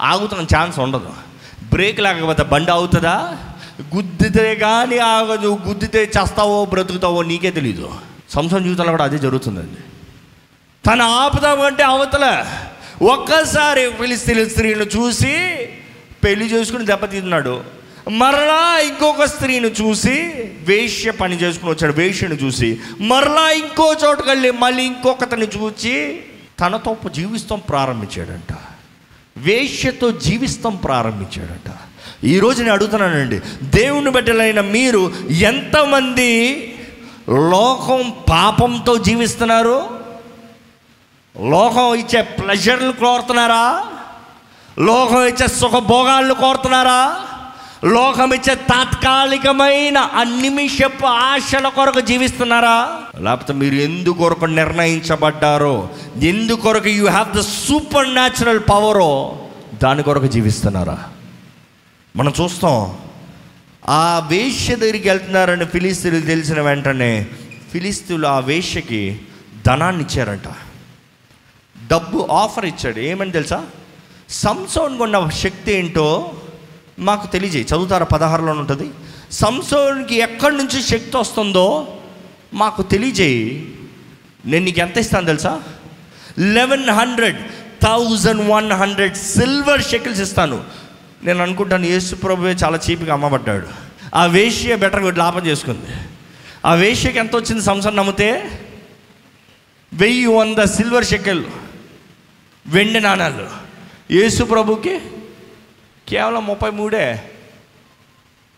ఆగుతున్న ఛాన్స్ ఉండదు. బ్రేక్ లేకపోతే బండి అవుతుందా గుద్దితే కానీ ఆగదు గుద్దితే చేస్తావో బ్రతుకుతావో నీకే తెలీదు. సంసం జీవితంలో కూడా అదే జరుగుతుందండి. తన ఆపుదామంటే అవతల ఒక్కసారి ఫిలిస్తీన్ స్త్రీని చూసి పెళ్ళి చేసుకుని దెబ్బతిన్నాడు. మరలా ఇంకొక స్త్రీని చూసి వేష్య పని చేసుకుని వచ్చాడు వేష్యను చూసి. మరలా ఇంకో చోటుకు వెళ్ళి మళ్ళీ ఇంకొకతని చూసి తనతో జీవిస్తాం ప్రారంభించాడంట. వేష్యతో జీవిస్తాం ప్రారంభించాడంట. ఈరోజు నేను అడుగుతున్నానండి. దేవుని బిడ్డలైన మీరు ఎంతమంది లోకం పాపంతో జీవిస్తున్నారు? లోకం ఇచ్చే ప్లెజర్లు కోరుతున్నారా? లోకం ఇచ్చే సుఖభోగాలను కోరుతున్నారా? లోకం ఇచ్చే తాత్కాలికమైన అన్నిమిషపు నిమిషపు ఆశల కొరకు జీవిస్తున్నారా? లేకపోతే మీరు ఎందుకొరకు నిర్ణయించబడ్డారో? ఎందుకొరకు you have the supernatural పవరో దాని కొరకు జీవిస్తున్నారా? మనం చూస్తాం ఆ వేష్య దగ్గరికి వెళ్తున్నారని ఫిలిస్తీన్లు తెలిసిన వెంటనే ఫిలిస్తీన్లు ఆ వేష్యకి ధనాన్ని ఇచ్చారంట. డబ్బు ఆఫర్ ఇచ్చాడు. ఏమని తెలుసా? సంసోన్ ఉన్న శక్తి ఏంటో మాకు తెలియజేయి. చదువుతారా? పదహారులో ఉంటుంది. సంసోన్కి ఎక్కడి నుంచి శక్తి వస్తుందో మాకు తెలియజేయి. నేను నీకు ఎంత ఇస్తాను తెలుసా? Eleven hundred thousand one hundred silver shekels ఇస్తాను. నేను అనుకుంటాను యేసు ప్రభువే చాలా చీప్గా అమ్మబడ్డాడు. ఆ వేష్య బెటర్ లాభం చేసుకుంది. ఆ వేష్యకి ఎంత వచ్చింది సంవత్సరం నమ్మితే? వెయ్యి వంద సిల్వర్ షెకెళ్ళు వెండి నాణాలు. యేసు ప్రభుకి కేవలం ముప్పై మూడే.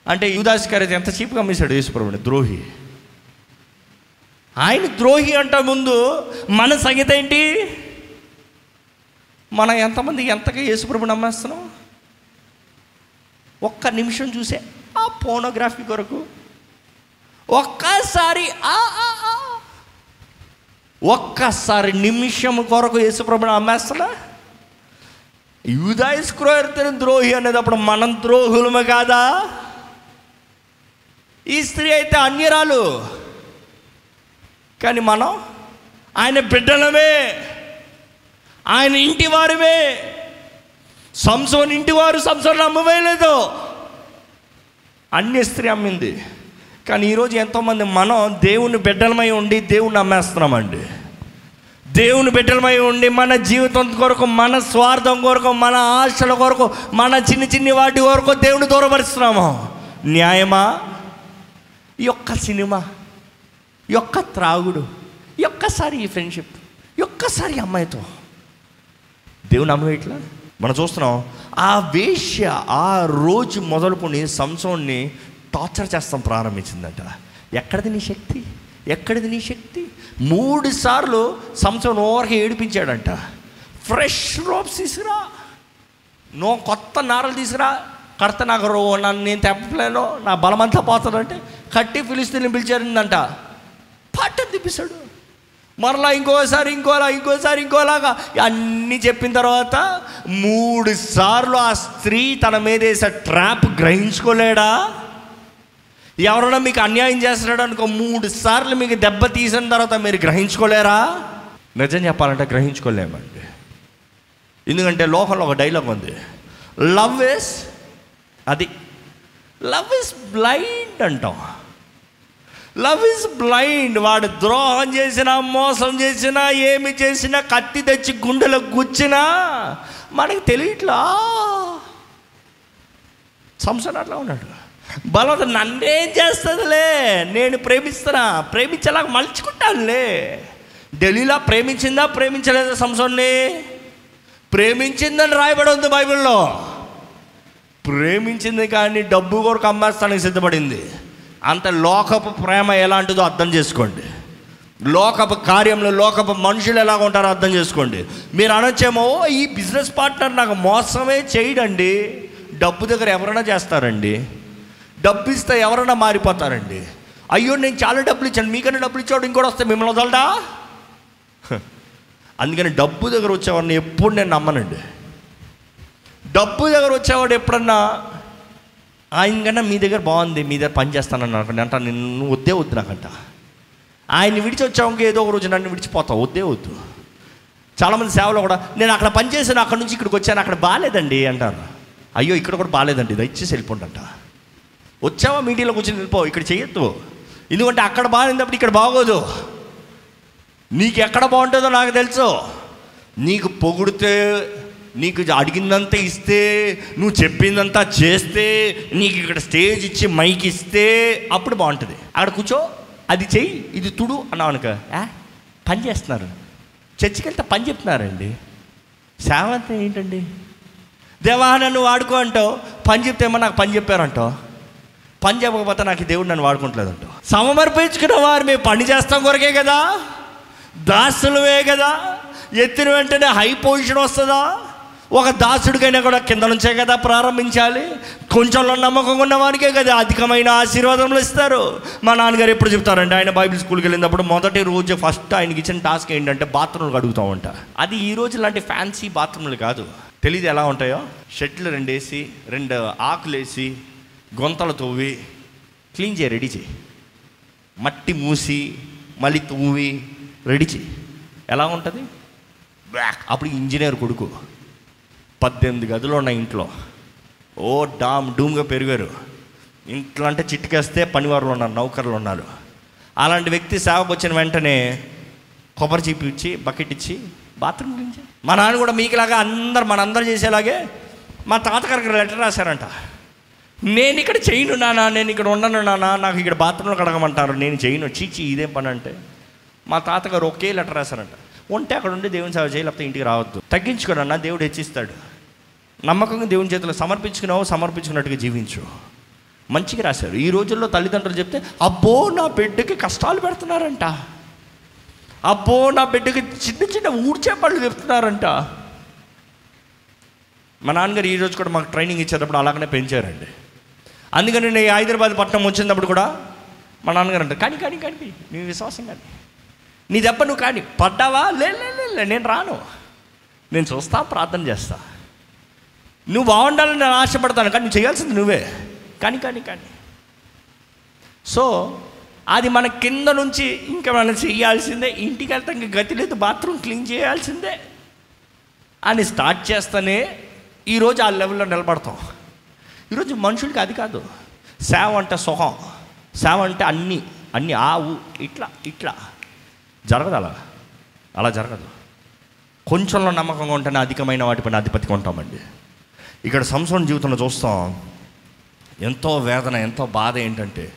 అంటే యుదాస్ ఎంత చీప్గా అమ్మేశాడు యేసు ప్రభుని? ద్రోహి. ఆయన ద్రోహి అంట ముందు మన సంగతి ఏంటి? మనం ఎంతమంది ఎంతగా యేసుప్రభుని నమ్మేస్తున్నాం? ఒక్క నిమిషం చూసే ఆ పోనోగ్రఫీ కొరకు ఒక్కసారి ఆ ఒక్కసారి నిమిషం కొరకు యేసుప్రభుని అమ్మేస్తున్నా. యూదాయిస్ క్రోయర్తని ద్రోహి అనేటప్పుడు మనం ద్రోహులము కాదా? ఈ స్త్రీ అయితే అన్యరాలు. కానీ మనం ఆయన బిడ్డలమే. ఆయన ఇంటి వారివే సంసోన్ ఇంటి వారు సంసోన్ అమ్మవేయలేదు అన్య స్త్రీ అమ్మింది. కానీ ఈరోజు ఎంతోమంది మనం దేవుని బిడ్డలమై ఉండి దేవుని అమ్మేస్తున్నామండి దేవుని బిడ్డలమై ఉండి మన జీవితం కొరకు మన స్వార్థం కొరకు మన ఆశల కొరకు మన చిన్న చిన్ని వాటి కొరకు దేవుని దూరపరుస్తున్నాము. న్యాయమా? ఈ యొక్క సినిమా ఈ యొక్క త్రాగుడు ఈ ఒక్కసారి ఈ ఫ్రెండ్షిప్ ఈ ఒక్కసారి అమ్మాయితో. దేవుని అమ్మవేయట్లా మనం చూస్తున్నాం ఆ వేష్య ఆ రోజు మొదలుకొని సంసోన్ని టార్చర్ చేస్తాం ప్రారంభించిందంట. ఎక్కడిది నీ శక్తి? ఎక్కడిది నీ శక్తి? మూడు సార్లు సంసోన్ ఓవర్కి ఏడిపించాడంట. ఫ్రెష్ రోప్స్ తీసుకురా. నువ్వు కొత్త నారలు తీసుకురా. కడత నాకు రో నన్ను నేను తెప్పలేను నా బలమంతా పోతుందంటే కట్టి ఫిలిస్తీన్ని పిలిచారిందంట పట్టం తిప్పిస్తాడు మరలా ఇంకోసారి ఇంకోలా ఇంకోసారి ఇంకోలాగా. అన్నీ చెప్పిన తర్వాత మూడు సార్లు ఆ స్త్రీ తన మీద వేసే ట్రాప్ గ్రహించుకోలేడా? ఎవరైనా మీకు అన్యాయం చేస్తున్నాడు అనుకో మూడు సార్లు మీకు దెబ్బ తీసిన తర్వాత మీరు గ్రహించుకోలేరా? నిజం చెప్పాలంటే గ్రహించుకోలేమండి. ఎందుకంటే లోకంలో ఒక డైలాగ్ ఉంది. లవ్ ఇస్ అది. లవ్ ఇస్ బ్లైండ్ అంటాం. లవ్ ఇస్ బ్లైండ్ వాడు ద్రోహం చేసినా మోసం చేసినా ఏమి చేసినా కత్తి తెచ్చి గుండెలో గుచ్చినా మనకి తెలియట్లా? సంసన్ అట్లా ఉన్నాడు. బలవంత నన్నేం చేస్తుందిలే? నేను ప్రేమిస్తున్నా. ప్రేమించేలాగా మలుచుకుంటానులే. ఢిల్లీలో ప్రేమించిందా ప్రేమించలేదా సంసోన్ని ప్రేమించిందని రాయబడి ఉంది బైబిల్లో. ప్రేమించింది కానీ డబ్బు కొరకు అమ్మేస్తానికి సిద్ధపడింది. అంత లోకపు ప్రేమ ఎలాంటిదో అర్థం చేసుకోండి. లోకపు కార్యంలో లోకపు మనుషులు ఎలా ఉంటారో అర్థం చేసుకోండి. మీరు అనొచ్చేమో ఈ బిజినెస్ పార్ట్నర్ నాకు మోసమే చేయడండి. డబ్బు దగ్గర ఎవరైనా చేస్తారండి. డబ్బు ఇస్తే ఎవరైనా మారిపోతారండి. అయ్యో నేను చాలా డబ్బులు ఇచ్చాను. మీకన్నా డబ్బులు ఇచ్చాడు ఇంకోటి వస్తే మిమ్మల్ని వదలడా? హ. అందుకని డబ్బు దగ్గర వచ్చేవాడిని ఎప్పుడు నేను నమ్మనండి. డబ్బు దగ్గర వచ్చేవాడు ఎప్పుడన్నా ఆయన కన్నా మీ దగ్గర బాగుంది మీ దగ్గర పని చేస్తానని అనుకోండి. అంట నిన్ను వద్దే వద్దు నాకంట. ఆయన్ని విడిచి వచ్చావు ఏదో ఒక రోజు నన్ను విడిచిపోతావు వద్దే వద్దు. చాలామంది సేవలో కూడా నేను అక్కడ పనిచేసాను అక్కడ నుంచి ఇక్కడికి వచ్చాను అక్కడ బాగాలేదండి అంటారు. అయ్యో ఇక్కడ కూడా బాగాలేదండి దయచేసి అంట వచ్చావా మీడియాలో కూర్చొని వెళ్ళిపో ఇక్కడ చేయొద్దు. ఎందుకంటే అక్కడ బాగాలేనప్పుడు ఇక్కడ బాగోదు. నీకు ఎక్కడ బాగుంటుందో నాకు తెలుసు. నీకు పొగిడితే నీకు అడిగిందంతా ఇస్తే నువ్వు చెప్పిందంతా చేస్తే నీకు ఇక్కడ స్టేజ్ ఇచ్చి మైక్ ఇస్తే అప్పుడు బాగుంటుంది. అక్కడ కూర్చో అది చెయ్యి ఇది తుడు అన్నావు అనుక. పని చేస్తున్నారు. చర్చికి వెళ్తే పని చెప్తున్నారండి. సేవ అంటే ఏంటండి? దేవా నన్ను వాడుకో అంటావు. పని చెప్తేమో నాకు పని చెప్పారంటావు పని చెప్పకపోతే నాకు దేవుడు నన్ను వాడుకుంటలేదంటావు సమర్పించుకున్న వారు మేము పని చేస్తాం కొరకే కదా? దాసులవే కదా? ఎత్తిన వెంటనే హై పొజిషన్ వస్తుందా? ఒక దాసుడికైనా కూడా కింద నుంచే కదా ప్రారంభించాలి. కొంచెంలో నమ్మకం ఉన్న వారికే కదా అధికమైన ఆశీర్వాదములు ఇస్తారు. మా నాన్నగారు ఎప్పుడు చెప్తారంటే ఆయన బైబిల్ స్కూల్కి వెళ్ళినప్పుడు మొదటి రోజు ఫస్ట్ ఆయనకి ఇచ్చిన టాస్క్ ఏంటంటే బాత్రూమ్లు కడుగుతామంట ఉంటా. అది ఈ రోజు లాంటి ఫ్యాన్సీ బాత్రూమ్లు కాదు. తెలియదు ఎలా ఉంటాయో? షెట్లు రెండు వేసి రెండు ఆకులు వేసి గొంతలు తవ్వి క్లీన్ చేయి రెడీ చేయి. మట్టి మూసి మళ్ళీ తవ్వి రెడీ చేయి. ఎలా ఉంటుంది? బ్యాక్. అప్పుడు ఇంజనీర్ కొడుకు. పద్దెనిమిది గదులు ఉన్నాయి ఇంట్లో. ఓ డామ్ డూమ్గా పెరిగారు. ఇంట్లో అంటే చిట్కేస్తే పనివారులు ఉన్నారు నౌకర్లు ఉన్నారు. అలాంటి వ్యక్తి సేవకు వచ్చిన వెంటనే కొబ్బరి చీపు ఇచ్చి బకెట్ ఇచ్చి బాత్రూమ్ గురించి. మా నాన్న కూడా మీకులాగా అందరు మనందరూ చేసేలాగే మా తాతగారికి లెటర్ రాశారంట. నేను ఇక్కడ చేయను నానా నేను ఇక్కడ ఉండను నానా నాకు ఇక్కడ బాత్రూంలో కడగమంటారు నేను చేయను. చీచి ఇదేం పని అంటే మా తాతగారు ఒకే లెటర్ రాశారంట. ఉంటే అక్కడ ఉండి దేవుని సేవ చేయి లేకపోతే ఇంటికి రావద్దు. తగ్గించుకోనన్నా దేవుడు హెచ్చిస్తాడు. నమ్మకంగా దేవుని చేతిలో సమర్పించుకున్నావు సమర్పించుకున్నట్టుగా జీవించు. మంచిగా రాశారు. ఈ రోజుల్లో తల్లిదండ్రులు చెప్తే అబ్బో నా బిడ్డకి కష్టాలు పెడుతున్నారంట. అబ్బో నా బిడ్డకి చిన్న చిన్న ఊడ్చే పళ్ళు చెప్తున్నారంట మా నాన్నగారు ఈరోజు కూడా మాకు ట్రైనింగ్ ఇచ్చేటప్పుడు అలాగనే పెంచారండి. అందుకని నేను హైదరాబాద్ పట్టణం వచ్చినప్పుడు కూడా మా నాన్నగారు అంటారు కానీ కానీ కానీ నీ విశ్వాసం కానీ. నీ దెబ్బ నువ్వు కానీ పడ్డావా? లే లే, లే, లే నేను రాను. నేను చూస్తా ప్రార్థన చేస్తాను నువ్వు బాగుండాలని నేను ఆశపడతాను కానీ నువ్వు చేయాల్సింది నువ్వే. కానీ కానీ కానీ. సో అది మన కింద నుంచి ఇంకా మనం చేయాల్సిందే ఇంటికి వెళ్తే ఇంకా గతి లేదు బాత్రూమ్ క్లీన్ చేయాల్సిందే అని స్టార్ట్ చేస్తేనే ఈరోజు ఆ లెవెల్లో నిలబడతాం. ఈరోజు మనుషులకి అది కాదు. సేవ అంటే సుఖం సేవ అంటే అన్నీ అన్నీ ఆవు ఇట్లా ఇట్లా. జరగదు అలా. అలా జరగదు. కొంచెంలో నమ్మకంగా ఉంటేనే అధికమైన వాటిపైన అధిపతిగా ఉంటామండి. ఇక్కడ సంవత్సరం జీవితంలో చూస్తాం ఎంతో వేదన ఎంతో బాధ ఏంటంటే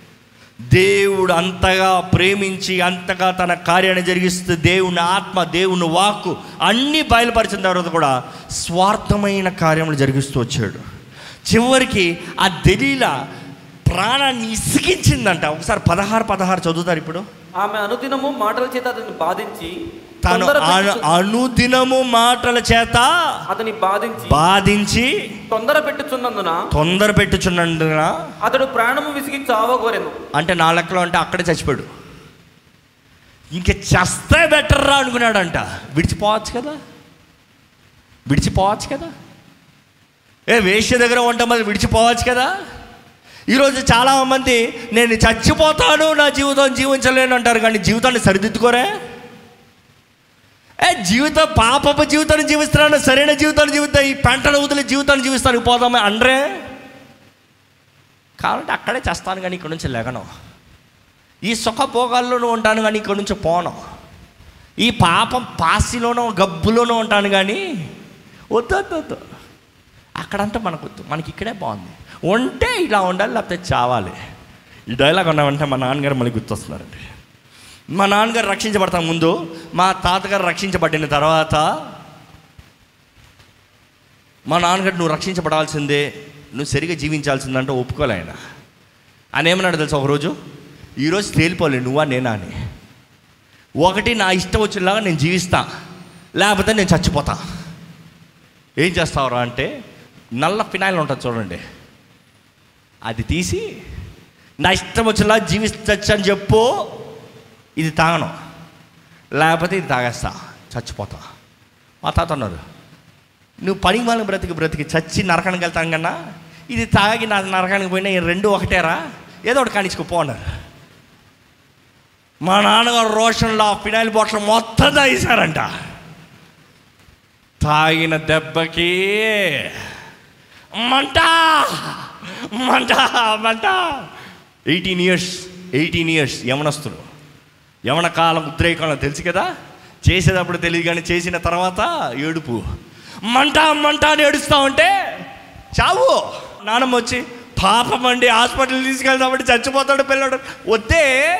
దేవుడు అంతగా ప్రేమించి అంతగా తన కార్యాన్ని జరిగిస్తూ దేవుని ఆత్మ దేవుని వాక్కు అన్నీ బయలుపరిచిన తర్వాత కూడా స్వార్థమైన కార్యములు జరిగిస్తూ వచ్చాడు. చివరికి ఆ దలీల ప్రాణాన్ని ఇసిగించిందంట. ఒకసారి పదహారు పదహారు చదువుతారు ఇప్పుడు. ఆమె అనుదినము మాటల చేత అతన్ని బాధించి తాను అనుదినము మాటల చేత అతని బాధించి బాధించి తొందర పెట్టుచున్నందున తొందర పెట్టుచున్నందున అతడు ప్రాణము విసిగి చావగోరెను. అంటే నా లెక్కలో అంటే అక్కడే చచ్చిపోయాడు. ఇంక చస్తే బెటర్ రా అనుకున్నాడంట. విడిచిపోవచ్చు కదా? విడిచిపోవచ్చు కదా? ఏ వేష్య దగ్గర ఉంటాం మరి విడిచిపోవచ్చు కదా? ఈరోజు చాలామంది నేను చచ్చిపోతాను నా జీవితం జీవించలేను అంటారు కానీ జీవితాన్ని సరిదిద్దుకోరే? ఏ జీవితం పాపపు జీవితాన్ని జీవిస్తున్నాను సరైన జీవితాన్ని జీవితం ఈ పెంటను వదిలి జీవితాన్ని జీవిస్తాను పోదామే అండ్రే కాబట్టి అక్కడే చేస్తాను కానీ ఇక్కడ నుంచి లెగను. ఈ సుఖభోగాల్లోనూ ఉంటాను కానీ ఇక్కడ నుంచి పోను. ఈ పాపం పాసిలోనో గబ్బులోనూ ఉంటాను కానీ వద్దు వద్దు వద్దు. అక్కడంతా మనకు వద్దు. మనకి ఇక్కడే బాగుంది. ఉంటే ఇలా ఉండాలి లేకపోతే చావాలి. ఈ డైలాగ్ ఉన్నామంటే మా నాన్నగారు మళ్ళీ గుర్తొస్తున్నారండి. మా నాన్నగారు రక్షించబడతాం ముందు మా తాతగారు రక్షించబడిన తర్వాత మా నాన్నగారు నువ్వు రక్షించబడాల్సిందే నువ్వు సరిగా జీవించాల్సిందంటే ఒప్పుకోలే ఆయన. ఆయన ఏమన్నాడు తెలుసా ఒకరోజు? ఈరోజు తేలిపోలే నువ్వా నేనా అని. ఒకటి నా ఇష్టం వచ్చేలాగా నేను జీవిస్తా లేకపోతే నేను చచ్చిపోతా. ఏం చేస్తావురా అంటే నల్ల ఫినాయిల్ ఉంటుంది చూడండి. అది తీసి నా ఇష్టం వచ్చేలా జీవిస్తచ్చు అని చెప్పు ఇది తాగను. లేకపోతే ఇది తాగేస్తా. చచ్చిపోతా. మా తాత అన్నారు నువ్వు పని వాళ్ళని బ్రతికి బ్రతికి చచ్చి నరకానికి వెళ్తాను కన్నా ఇది తాగి నా నరకానికి పోయినా ఈ రెండు ఒకటేరా ఏదో ఒకటి కానిచ్చుకుపో అన్నారు. మా నాన్నగారు రోషన్లో ఆ ఫినాయిల్ బాటిల్ మొత్తం తాగేశారంట. తాగిన దెబ్బకి మంట మంట మంట. ఎయిటీన్ ఇయర్స్ ఎయిటీన్ ఇయర్స్ యవనస్తులు యవన కాలం ఉద్రేకాలం తెలుసు కదా? చేసేటప్పుడు తెలియదు కానీ చేసిన తర్వాత ఏడుపు. మంట మంట అని ఏడుస్తా ఉంటే చావు. నానమ్మ వచ్చి పాపం అండి హాస్పిటల్ తీసుకెళ్తామంటే చచ్చిపోతాడు పిల్లడు. వద్దే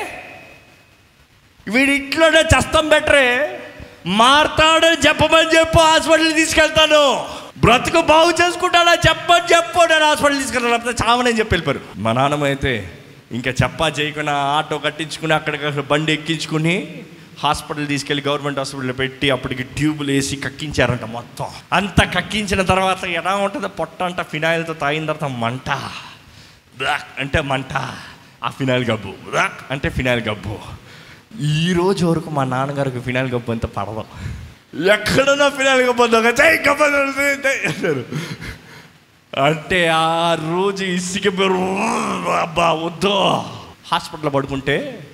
వీడి ఇంట్లోనే చస్తం బెటరే మారతాడని చెప్పమని చెప్పు హాస్పిటల్ తీసుకెళ్తాను. బ్రతుకు బాగు చేసుకుంటాడా? చెప్పని చెప్పు. నేను హాస్పిటల్ తీసుకెళ్తాను. లేకపోతే చావనని చెప్పి వెళ్ళిపోయారు. మా నాన్నమ్మ అయితే ఇంకా చెప్పా చేయకుండా ఆటో కట్టించుకుని అక్కడికక్కడ బండి ఎక్కించుకుని హాస్పిటల్ తీసుకెళ్ళి గవర్నమెంట్ హాస్పిటల్లో పెట్టి అప్పటికి ట్యూబులు వేసి కక్కించారంట మొత్తం. అంత కక్కించిన తర్వాత ఎలా ఉంటుందో? పొట్ట అంట ఫినాయిల్తో తాగిన తర్వాత మంట. బ్లాక్ అంటే మంట. ఆ ఫినాయిల్ గబ్బు. బ్లాక్ అంటే ఫినాయిల్ గబ్బు. ఈ రోజు వరకు మా నాన్నగారికి ఫినాయిల్ గబ్బు అంత పడదు. ఎక్కడన్నా ఫినాయిల్ గబ్బు అంత అంటారు. అంటే ఆ రోజు ఇసుక అబ్బా వద్దు. హాస్పిటల్లో పడుకుంటే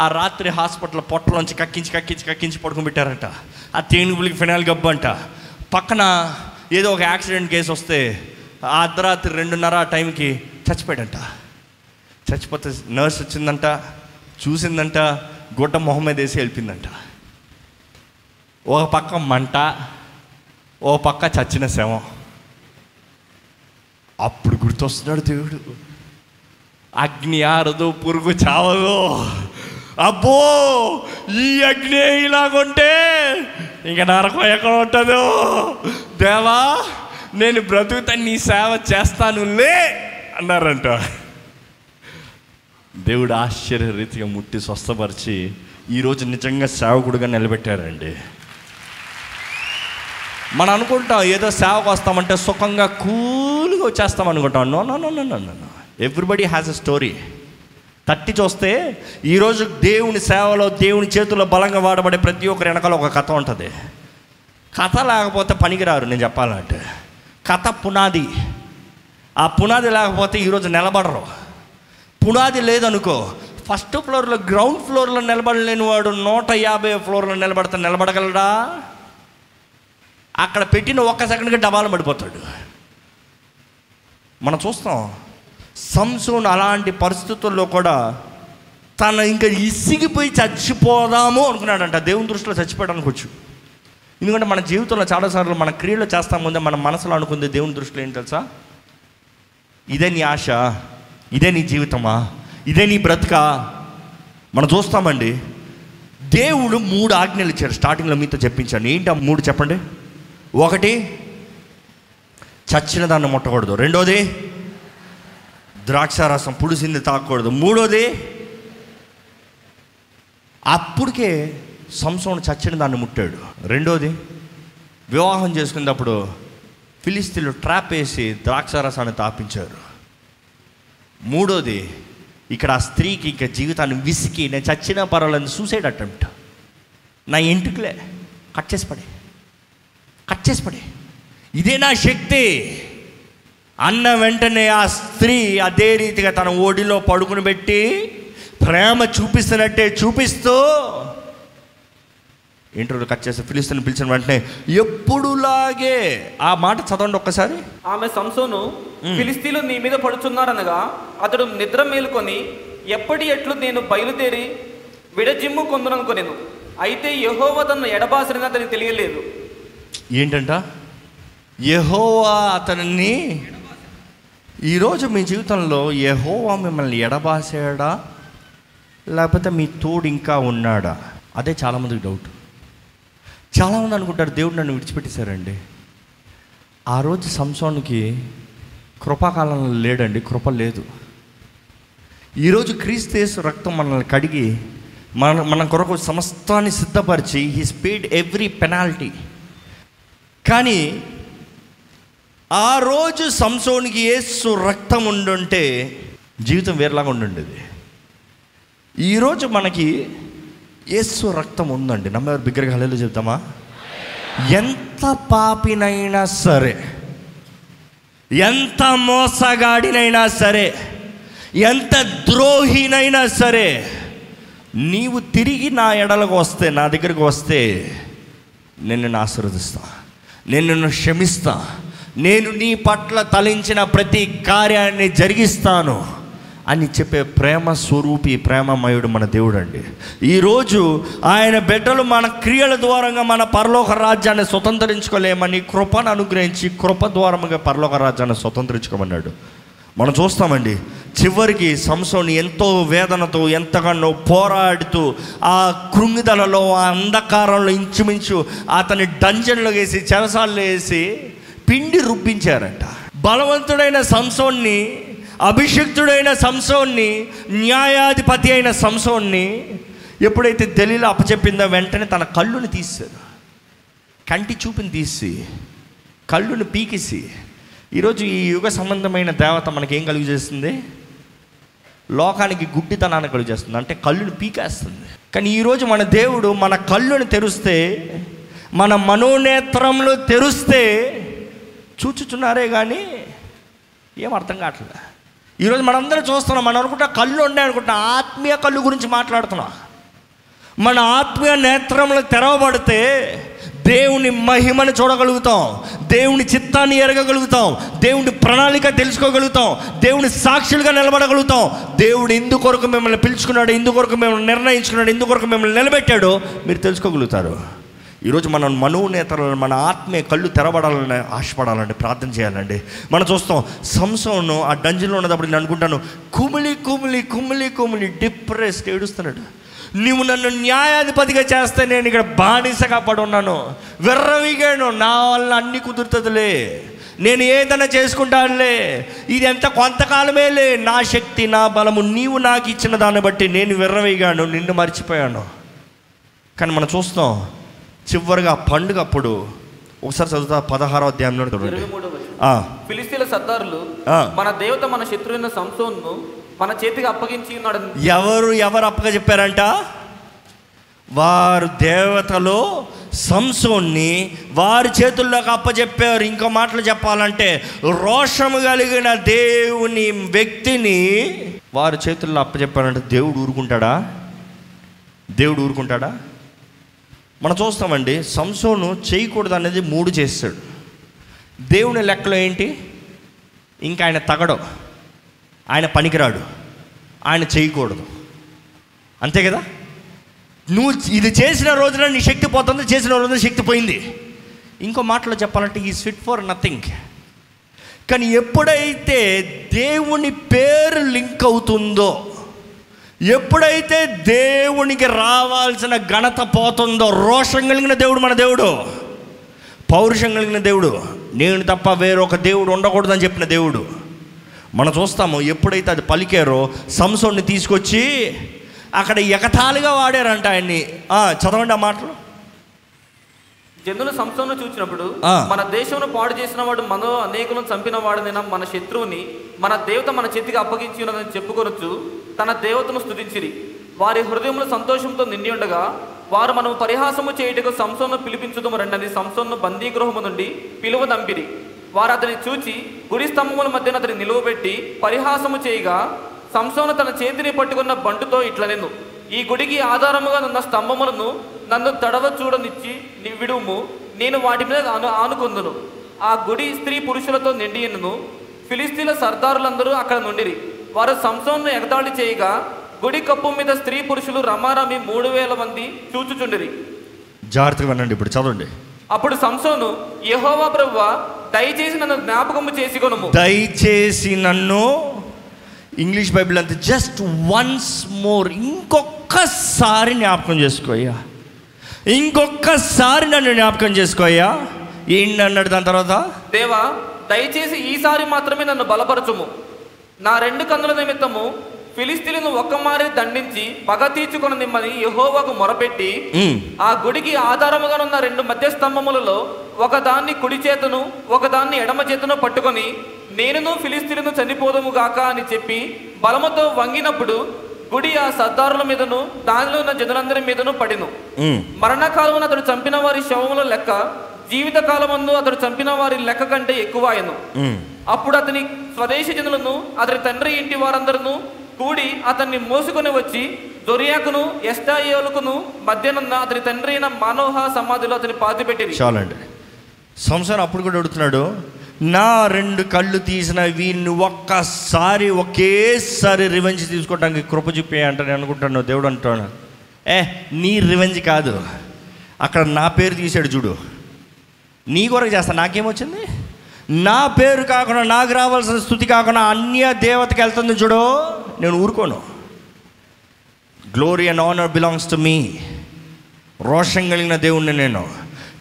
ఆ రాత్రి హాస్పిటల్ పొట్టలోంచి కక్కించి కక్కించి కక్కించి పడుకుని పెట్టారంట. ఆ తేనుగులకి ఫినాయిల్ గబ్బు అంట. పక్కన ఏదో ఒక యాక్సిడెంట్ కేసు వస్తే ఆ అర్ధరాత్రి రెండున్నర ఆ టైంకి చచ్చిపోయాడంట. చచ్చిపోతే నర్స్ వచ్చిందంట చూసిందంట గుడ్డ మొహం మీద వేసి వెళ్ళిపోయిందంట. ఒక పక్క మంట ఓ పక్క చచ్చిన శవం. అప్పుడు గుర్తొస్తున్నాడు దేవుడు. అగ్ని ఆరదు పురుగు చావదు. అబ్బో ఈ అగ్ని ఇలాగుంటే ఇంకా నరకం ఎక్కడ ఉంటుందో? దేవా నేను బ్రతుకుతా నీ సేవ చేస్తాను లే అన్నారంట. దేవుడు ఆశ్చర్య రీతిగా ముట్టి స్వస్థపరిచి ఈరోజు నిజంగా సేవకుడుగా నిలబెట్టారండి. మనం అనుకుంటాం ఏదో సేవకు వస్తామంటే సుఖంగా కూల్గా వచ్చేస్తాం అనుకుంటాం. No no no no no no everybody has a story తట్టి చూస్తే ఈరోజు దేవుని సేవలో దేవుని చేతుల్లో బలంగా వాడబడే ప్రతి ఒక్కరి వెనకాల ఒక కథ ఉంటుంది. కథ లేకపోతే పనికిరారు నేను చెప్పాలంటే. కథ పునాది. ఆ పునాది లేకపోతే ఈరోజు నిలబడరు. పునాది లేదనుకో ఫస్ట్ ఫ్లోర్లో గ్రౌండ్ ఫ్లోర్లో నిలబడలేని వాడు నూట యాభై ఫ్లోర్లో నిలబడితే నిలబడగలడా? అక్కడ పెట్టిన ఒక్క సెకండ్కి డబాలు పడిపోతాడు. మనం చూస్తాం సంసోన్ అలాంటి పరిస్థితుల్లో కూడా తన ఇంకా ఇసిగిపోయి చచ్చిపోదాము అనుకున్నాడంట. దేవుని దృష్టిలో చచ్చిపోవడానికి వచ్చు. ఎందుకంటే మన జీవితంలో చాలాసార్లు మన క్రియలు చేస్తాం ముందే మన మనసులో అనుకుంది దేవుని దృష్టిలో ఏంటి తెలుసా? ఇదే నీ ఆశ ఇదే నీ జీవితమా ఇదే నీ బ్రతుక? మనం చూస్తామండి. దేవుడు మూడు ఆజ్ఞలు ఇచ్చాడు. స్టార్టింగ్లో మీతో చెప్పించాను. ఏంటి ఆ మూడు చెప్పండి? ఒకటి చచ్చిన దాన్ని ముట్టకూడదు. రెండోది ద్రాక్షారసం పుడిసింది తాకూడదు. మూడోది అప్పటికే సంసోను చచ్చిన దాన్ని ముట్టాడు. రెండోది వివాహం చేసుకున్నప్పుడు ఫిలిస్తీన్లు ట్రాప్ వేసి ద్రాక్షారసాన్ని తాపించారు. మూడోది ఇక్కడ ఆ స్త్రీకి ఇంకా జీవితాన్ని విసికి నేను చచ్చిన పర్వాలేదు సూసైడ్ అటెంప్ట్ నా ఇంటికిలే కట్ చేసి పడే. కట్ చేసి పడే. ఇదే నా శక్తి. అన్న వెంటనే ఆ స్త్రీ అదే రీతిగా తన ఓడిలో పడుకుని పెట్టి ప్రేమ చూపిస్తున్నట్టే చూపిస్తూ ఇంటర్వ్యూ కట్ చేసి ఫిలిస్తీన్ పిలిచిన వెంటనే ఎప్పుడులాగే ఆ మాట చదవండి ఒక్కసారి. ఆమె సంసోను ఫిలిస్తీన్లు నీ మీద పడుచున్నారనగా అతడు నిద్ర మేలుకొని ఎప్పటి ఎట్లు నేను బయలుదేరి విడజిమ్ము కొందుననుకొనేను. అయితే యెహోవా తనను ఎడబాసినది అతనికి తెలియలేదు. ఏంటంట? యహోవా అతనిని ఈరోజు మీ జీవితంలో యెహోవా మిమ్మల్ని ఎడబాసాడా లేకపోతే మీ తోడు ఇంకా ఉన్నాడా? అదే చాలామందికి డౌట్. చాలామంది అనుకుంటారు దేవుడు నన్ను విడిచిపెట్టేశారండి. ఆ రోజు సంసోనికి కృపాకాలంలో లేడండి కృప లేదు. ఈరోజు క్రీస్తేసు రక్తం మనల్ని కడిగి మన మన కొరకు సమస్తాన్ని సిద్ధపరిచి హీ స్పీడ్ ఎవ్రీ పెనాల్టీ కానీ ఆ రోజు సంసోనికి యేసు రక్తం ఉండుంటే జీవితం వేరేలాగా ఉండుండేది. ఈరోజు మనకి ఏసు రక్తం ఉందండి. నమ్మేవారు బిగ్గరగా హలేలు చెప్తామా? ఎంత పాపినైనా సరే ఎంత మోసగాడినైనా సరే ఎంత ద్రోహినైనా సరే నీవు తిరిగి నా ఎడలకు వస్తే నా దగ్గరకు వస్తే నేను నిన్ను నేను నిన్ను క్షమిస్తా. నేను నీ పట్ల తలించిన ప్రతి కార్యాన్ని జరిగిస్తాను అని చెప్పే ప్రేమ స్వరూపి ప్రేమమయుడు మన దేవుడు అండి ఈరోజు ఆయన బిడ్డలు మన క్రియల ద్వారంగా మన పరలోక రాజ్యాన్ని స్వతంత్రించుకోలేమని కృపను అనుగ్రహించి కృప ద్వారముగా పరలోక రాజ్యాన్ని స్వతంత్రించుకోమన్నాడు. మనం చూస్తామండి చివరికి సంసోని ఎంతో వేదనతో ఎంతగానో పోరాడుతూ ఆ కృంగిదలలో ఆ అంధకారంలో ఇంచుమించు అతని డంజన్లో వేసి చెరసాల్లో వేసి పిండి రుబ్బించారంట. బలవంతుడైన సంసోన్ని అభిషిక్తుడైన సంసోన్ని న్యాయాధిపతి అయిన సంసోన్ని ఎప్పుడైతే దలీల అప్పచెప్పిందో వెంటనే తన కళ్ళుని తీశారు. కంటి చూపుని తీసి కళ్ళుని పీకేసి ఈరోజు ఈ యుగ సంబంధమైన దేవత మనకి ఏం కలుగు చేస్తుంది లోకానికి గుడ్డితనాన్ని కలుగు చేస్తుంది అంటే కళ్ళుని పీకేస్తుంది. కానీ ఈరోజు మన దేవుడు మన కళ్ళుని తెరిస్తే మన మనోనేత్రంలో తెరిస్తే చూచుచున్నారే కానీ ఏం అర్థం కావట్లేదు. ఈరోజు మనందరం చూస్తున్నాం మనం అనుకుంటా కళ్ళు ఉన్నాయి అనుకుంటా ఆత్మీయ కళ్ళు గురించి మాట్లాడుతున్నాం. మన ఆత్మీయ నేత్రంలో తెరవబడితే దేవుని మహిమను చూడగలుగుతాం. దేవుని చిత్తాన్ని ఎరగగలుగుతాం. దేవుని ప్రణాళిక తెలుసుకోగలుగుతాం. దేవుని సాక్షులుగా నిలబడగలుగుతాం. దేవుడు ఎందుకొరకు మిమ్మల్ని పిలుచుకున్నాడు ఎందుకొరకు మిమ్మల్ని నిర్ణయించుకున్నాడు ఎందుకొరకు మిమ్మల్ని నిలబెట్టాడో. మీరు తెలుసుకోగలుగుతారు. ఈరోజు మనం మనోనేతలను మన ఆత్మీయ కళ్ళు తెరబడాలని ఆశపడాలండి ప్రార్థన చేయాలండి. మనం చూస్తాం సంసోను ఆ డంజన్లో ఉన్నప్పుడు నేను అనుకుంటాను కుమిలి కుమిలి కుమిలి కుమిలి డిప్రెస్డ్ ఏడుస్తున్నాడు. నువ్వు నన్ను న్యాయాధిపతిగా చేస్తే నేను ఇక్కడ బానిసగా పడి ఉన్నాను విర్రవిగాను నా వల్ల అన్ని కుదురుతుందిలే. నేను ఏదైనా చేసుకుంటానులే. ఇది ఎంత కొంతకాలమేలే నా శక్తి నా బలము నీవు నాకు ఇచ్చిన దాన్ని బట్టి నేను విర్రవిగాను నిన్ను మర్చిపోయాను. కానీ మనం చూస్తాం చివరిగా పండుగ అప్పుడు ఒకసారి చదువుతా పదహారో అధ్యాయంలో చూడండి. ఫిలిస్తీన్ల సర్దారులు ఆ. మన దేవత మన శత్రువైన సంసోన్ను మన చేతికి అప్పగించి ఉన్నాడు. ఎవరు ఎవరు అప్పగా చెప్పారంట? వారు దేవతలు సంసోన్ని వారి చేతుల్లోకి అప్పచెప్పారు ఇంకో మాటలు చెప్పాలంటే రోషము కలిగిన దేవుని వ్యక్తిని వారి చేతుల్లో అప్పచెప్పారంటే దేవుడు ఊరుకుంటాడా? దేవుడు ఊరుకుంటాడా? మనం చూస్తామండి సంసోను చేయకూడదు అనేది మూడు చేస్తాడు. దేవుని లెక్కలో ఏంటి? ఇంకా ఆయన తగడు. ఆయన పనికిరాడు. ఆయన చేయకూడదు. అంతే కదా? నువ్వు ఇది చేసిన రోజున నీ శక్తి పోతుంది చేసిన రోజున శక్తి పోయింది. ఇంకో మాటలో చెప్పాలంటే ఈ స్విట్ ఫర్ నథింగ్ కానీ ఎప్పుడైతే దేవుని పేరు లింక్ అవుతుందో ఎప్పుడైతే దేవునికి రావాల్సిన ఘనత పోతుందో రోషం కలిగిన దేవుడు మన దేవుడు. పౌరుషం కలిగిన దేవుడు. నేను తప్ప వేరొక దేవుడు ఉండకూడదని చెప్పిన దేవుడు. మనం చూస్తాము ఎప్పుడైతే అది పలికారో సంసోన్ని తీసుకొచ్చి అక్కడ ఎగతాళిగా వాడారంట ఆయన్ని. ఆ, చదవండి ఆ మాటలు. జనులు సంసోను చూచినప్పుడు ఆ. మన దేశంలో పాడు చేసిన వాడు మనలో అనేకులను చంపిన వాడనైనా మన శత్రువుని మన దేవత మన చేతికి అప్పగించి ఉన్నదని చెప్పుకొనొచ్చు. తన దేవతను స్తుతించిరి. వారి హృదయంలో సంతోషంతో నిండి ఉండగా వారు మనం పరిహాసము చేయుటకు సంసోను పిలిపించుదము రండని సంసోను బందీగృహము నుండి పిలువ దంపిరి. వారు అతని చూచి గుడి స్తంభముల మధ్యన అతని నిలువబెట్టి పరిహాసము చేయగా సంసోను తన చేతిని పట్టుకున్న బంటుతో ఇట్ల నేను ఈ గుడికి ఆధారముగా ఉన్న స్తంభములను నన్ను తడవ చూడనిచ్చి విడుము నేను వాటి మీద అను ఆనుకొందును. ఆ గుడి స్త్రీ పురుషులతో నిండియను ఫిలిస్తీన్ల సర్దారులందరూ అక్కడ నుండిరి. వారు సంసోన్ను ఎగతాళి చేయగా గుడి కప్పు మీద స్త్రీ పురుషులు రమారమి మూడు వేల మంది చూచుచుండిరి. జాగ్రత్తగా వినండి ఇప్పుడు చదవండి. అప్పుడు సంసోను యెహోవా ప్రభువా దయచేసి నన్ను జ్ఞాపకము చేసుకొనుము. దయచేసి నన్ను ఇంగ్లీష్ బైబిల్ అంతా జస్ట్ వన్స్ మోర్ ఇంకొక్కసారి జ్ఞాపకం చేసుకోయ్యా ఇంకొక్కసారి నన్ను జ్ఞాపకం చేసుకోయ్యా ఏంటి అన్నాడు దాని తర్వాత? దేవా దయచేసి ఈసారి మాత్రమే నన్ను బలపరచుము. నా రెండు కన్నుల నిమిత్తము ఫిలిస్తీన్లను ఒక్కమారి దండించి పగ తీర్చుకొని నిమ్మని యెహోవాకు మొరపెట్టి ఆ గుడికి ఆధారముగా ఉన్న రెండు మధ్య స్తంభములలో ఒకదాన్ని కుడి చేతను ఒకదాన్ని ఎడమ చేతను పట్టుకొని నేనును ఫిలిస్తీన్లను చనిపోదము గాక అని చెప్పి బలముతో వంగినప్పుడు గుడి ఆ సర్దారుల మీదను దానిలో ఉన్న జనులందరి మీదను పడిను. మరణకాలమున అతడు చంపిన వారి శవముల లెక్క జీవిత కాలమందు అతడు చంపిన వారి లెక్క కంటే ఎక్కువ. అప్పుడు అతని స్వదేశీ జనులను అతని తండ్రి ఇంటి వారందరూ కూడి అతన్ని మోసుకొని వచ్చి దొరియాకును ఎస్టాయోలుకును మధ్యనున్న అతని తండ్రి అయిన మనోహ సమాధిలో అతని పాతిపెట్టింది చాలండి. సంసారం అప్పుడు కూడా అడుగుతున్నాడు నా రెండు కళ్ళు తీసిన వీళ్ళని ఒక్కసారి ఒకేసారి రివెంజ్ తీసుకోవడానికి కృప చూపే అంటే నేను అనుకుంటాను దేవుడు అంటాను ఏ నీ రివెంజ్ కాదు. అక్కడ నా పేరు తీసాడు చూడు. నీ కొరకు చేస్తా నాకేమొచ్చింది? నా పేరు కాకుండా నాకు రావాల్సిన స్థుతి కాకుండా అన్య దేవతకి వెళ్తుంది చూడు. నేను ఊరుకోను. Glory and honour belongs to me రోషం కలిగిన దేవుణ్ణి నేను.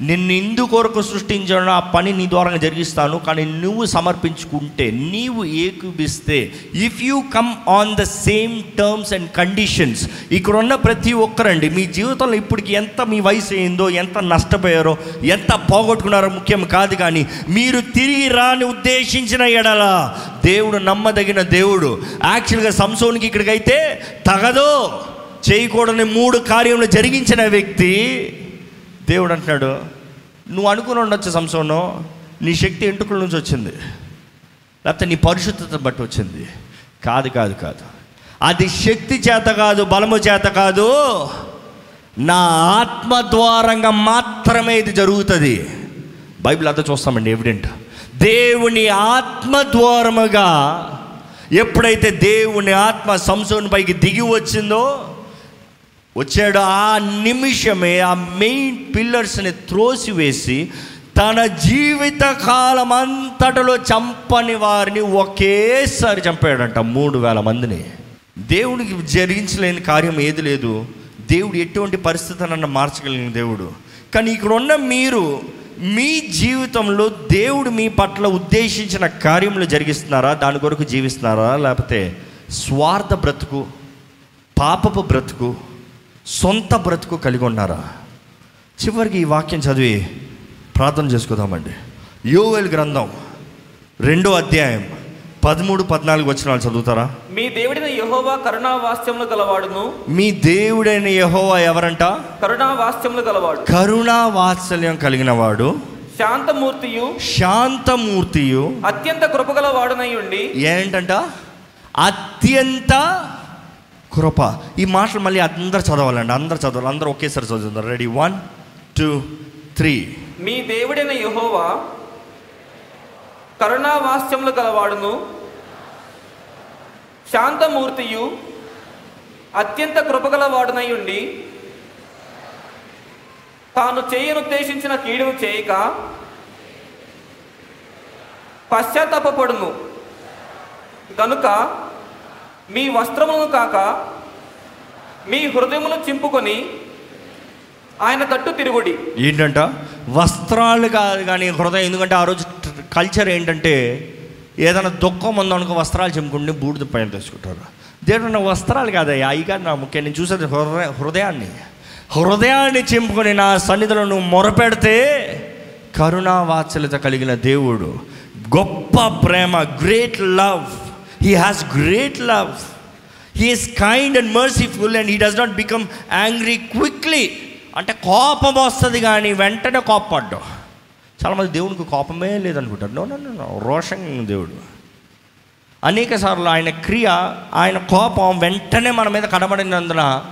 నిన్ను ఇందు కొరకు సృష్టించడం ఆ పని నీ ద్వారా జరిగిస్తాను కానీ నువ్వు సమర్పించుకుంటే నీవు ఏకూపిస్తే if you come on the same terms and conditions ఇక్కడ ఉన్న ప్రతి ఒక్కరండి మీ జీవితంలో ఇప్పటికి ఎంత మీ వయసు అయిందో ఎంత నష్టపోయారో ఎంత పోగొట్టుకున్నారో ముఖ్యం కాదు కానీ మీరు తిరిగి రాని ఉద్దేశించిన ఎడల దేవుడు నమ్మదగిన దేవుడు. యాక్చువల్గా సంసోనికి ఇక్కడికైతే తగదో. చేయకూడని మూడు కార్యములు జరిగించిన వ్యక్తి దేవుడు అంటున్నాడు నువ్వు అనుకుని ఉండొచ్చు సంసోను నీ శక్తి ఎంటుకుల నుంచి వచ్చింది. లేకపోతే నీ పరిశుద్ధత బట్టి వచ్చింది. కాదు కాదు కాదు. అది శక్తి చేత కాదు బలము చేత కాదు. నా ఆత్మ ద్వారంగా మాత్రమే ఇది జరుగుతుంది. బైబిల్ అంతా చూస్తామండి ఎవిడెంట్ దేవుని ఆత్మ ద్వారముగా ఎప్పుడైతే దేవుని ఆత్మ సంసోని పైకి దిగి వచ్చిందో వచ్చాడు ఆ నిమిషమే ఆ మెయిన్ పిల్లర్స్ని త్రోసివేసి తన జీవిత కాలం అంతటలో చంపని వారిని ఒకేసారి చంపాడంట మూడు వేల మందిని. దేవునికి జరిగించలేని కార్యం ఏది లేదు. దేవుడు ఎటువంటి పరిస్థితులన్నా మార్చగలిగిన దేవుడు. కానీ ఇక్కడ ఉన్న మీరు మీ జీవితంలో దేవుడు మీ పట్ల ఉద్దేశించిన కార్యములు జరిగిస్తున్నారా? దాని కొరకు జీవిస్తున్నారా? లేకపోతే స్వార్థ బ్రతుకు పాపపు బ్రతుకు సొంత బ్రతుకు కలిగి ఉన్నారా? చివరికి ఈ వాక్యం చదివి ప్రార్థన చేసుకుందామండి. యోవేల్ గ్రంథం రెండో అధ్యాయం పదమూడు పద్నాలుగు వచ్చిన చదువుతారా? మీ దేవుడిన యెహోవా కరుణా వాస్యములు గలవాడును. మీ దేవుడైన యహోవా ఎవరంట? కరుణా వాస్యములు గలవాడు. కరుణా వాత్సల్యం కలిగిన వాడు. శాంతమూర్తియు. శాంతమూర్తియు. అత్యంత కృపగల వాడునై ఉండి. ఏంటంట? అత్యంత కృప. ఈ మాటలు మళ్ళీ అందరు చదవాలండి అందరు చదవాలి అందరూ ఒకేసారి చదువుతారు రెడీ వన్ టూ త్రీ మీ దేవుడైన యహోవా కరుణావాస్యములు గలవాడును శాంతమూర్తియు అత్యంత కృపగలవాడునై ఉండి తాను చేయనుద్దేశించిన కీడును చేయక పశ్చాత్తాపడును గనుక మీ వస్త్రములను కాక మీ హృదయమును చింపుకొని ఆయన తట్టు తిరుగుడి. ఏంటంట? వస్త్రాలు కాదు కానీ హృదయం ఎందుకంటే ఆ రోజు కల్చర్ ఏంటంటే ఏదైనా దుఃఖం ఉందనుకో వస్త్రాలు చింపుకుంటే బూడిద పైన తెచ్చుకుంటారు దేవుడు నా వస్త్రాలు కాదయ్యా? అవి కాదు నా ముఖ్యం. నేను చూసేది హృదయ హృదయాన్ని. హృదయాన్ని చింపుకొని నా సన్నిధిలో నువ్వు మొరపెడితే కరుణా వాత్సల్యత కలిగిన దేవుడు. గొప్ప ప్రేమ great love he has great love he is kind and merciful and he does not become angry quickly అంటే కోపం వస్తుంది కానీ వెంటనే కోపపడ్డాం. చాలామంది దేవునికి కోపమే లేదనుకుంటారు. నో నో నో దేవుడు. అనేక సార్లు ఆయన క్రియ ఆయన కోపం వెంటనే మన మీద కనబడినందున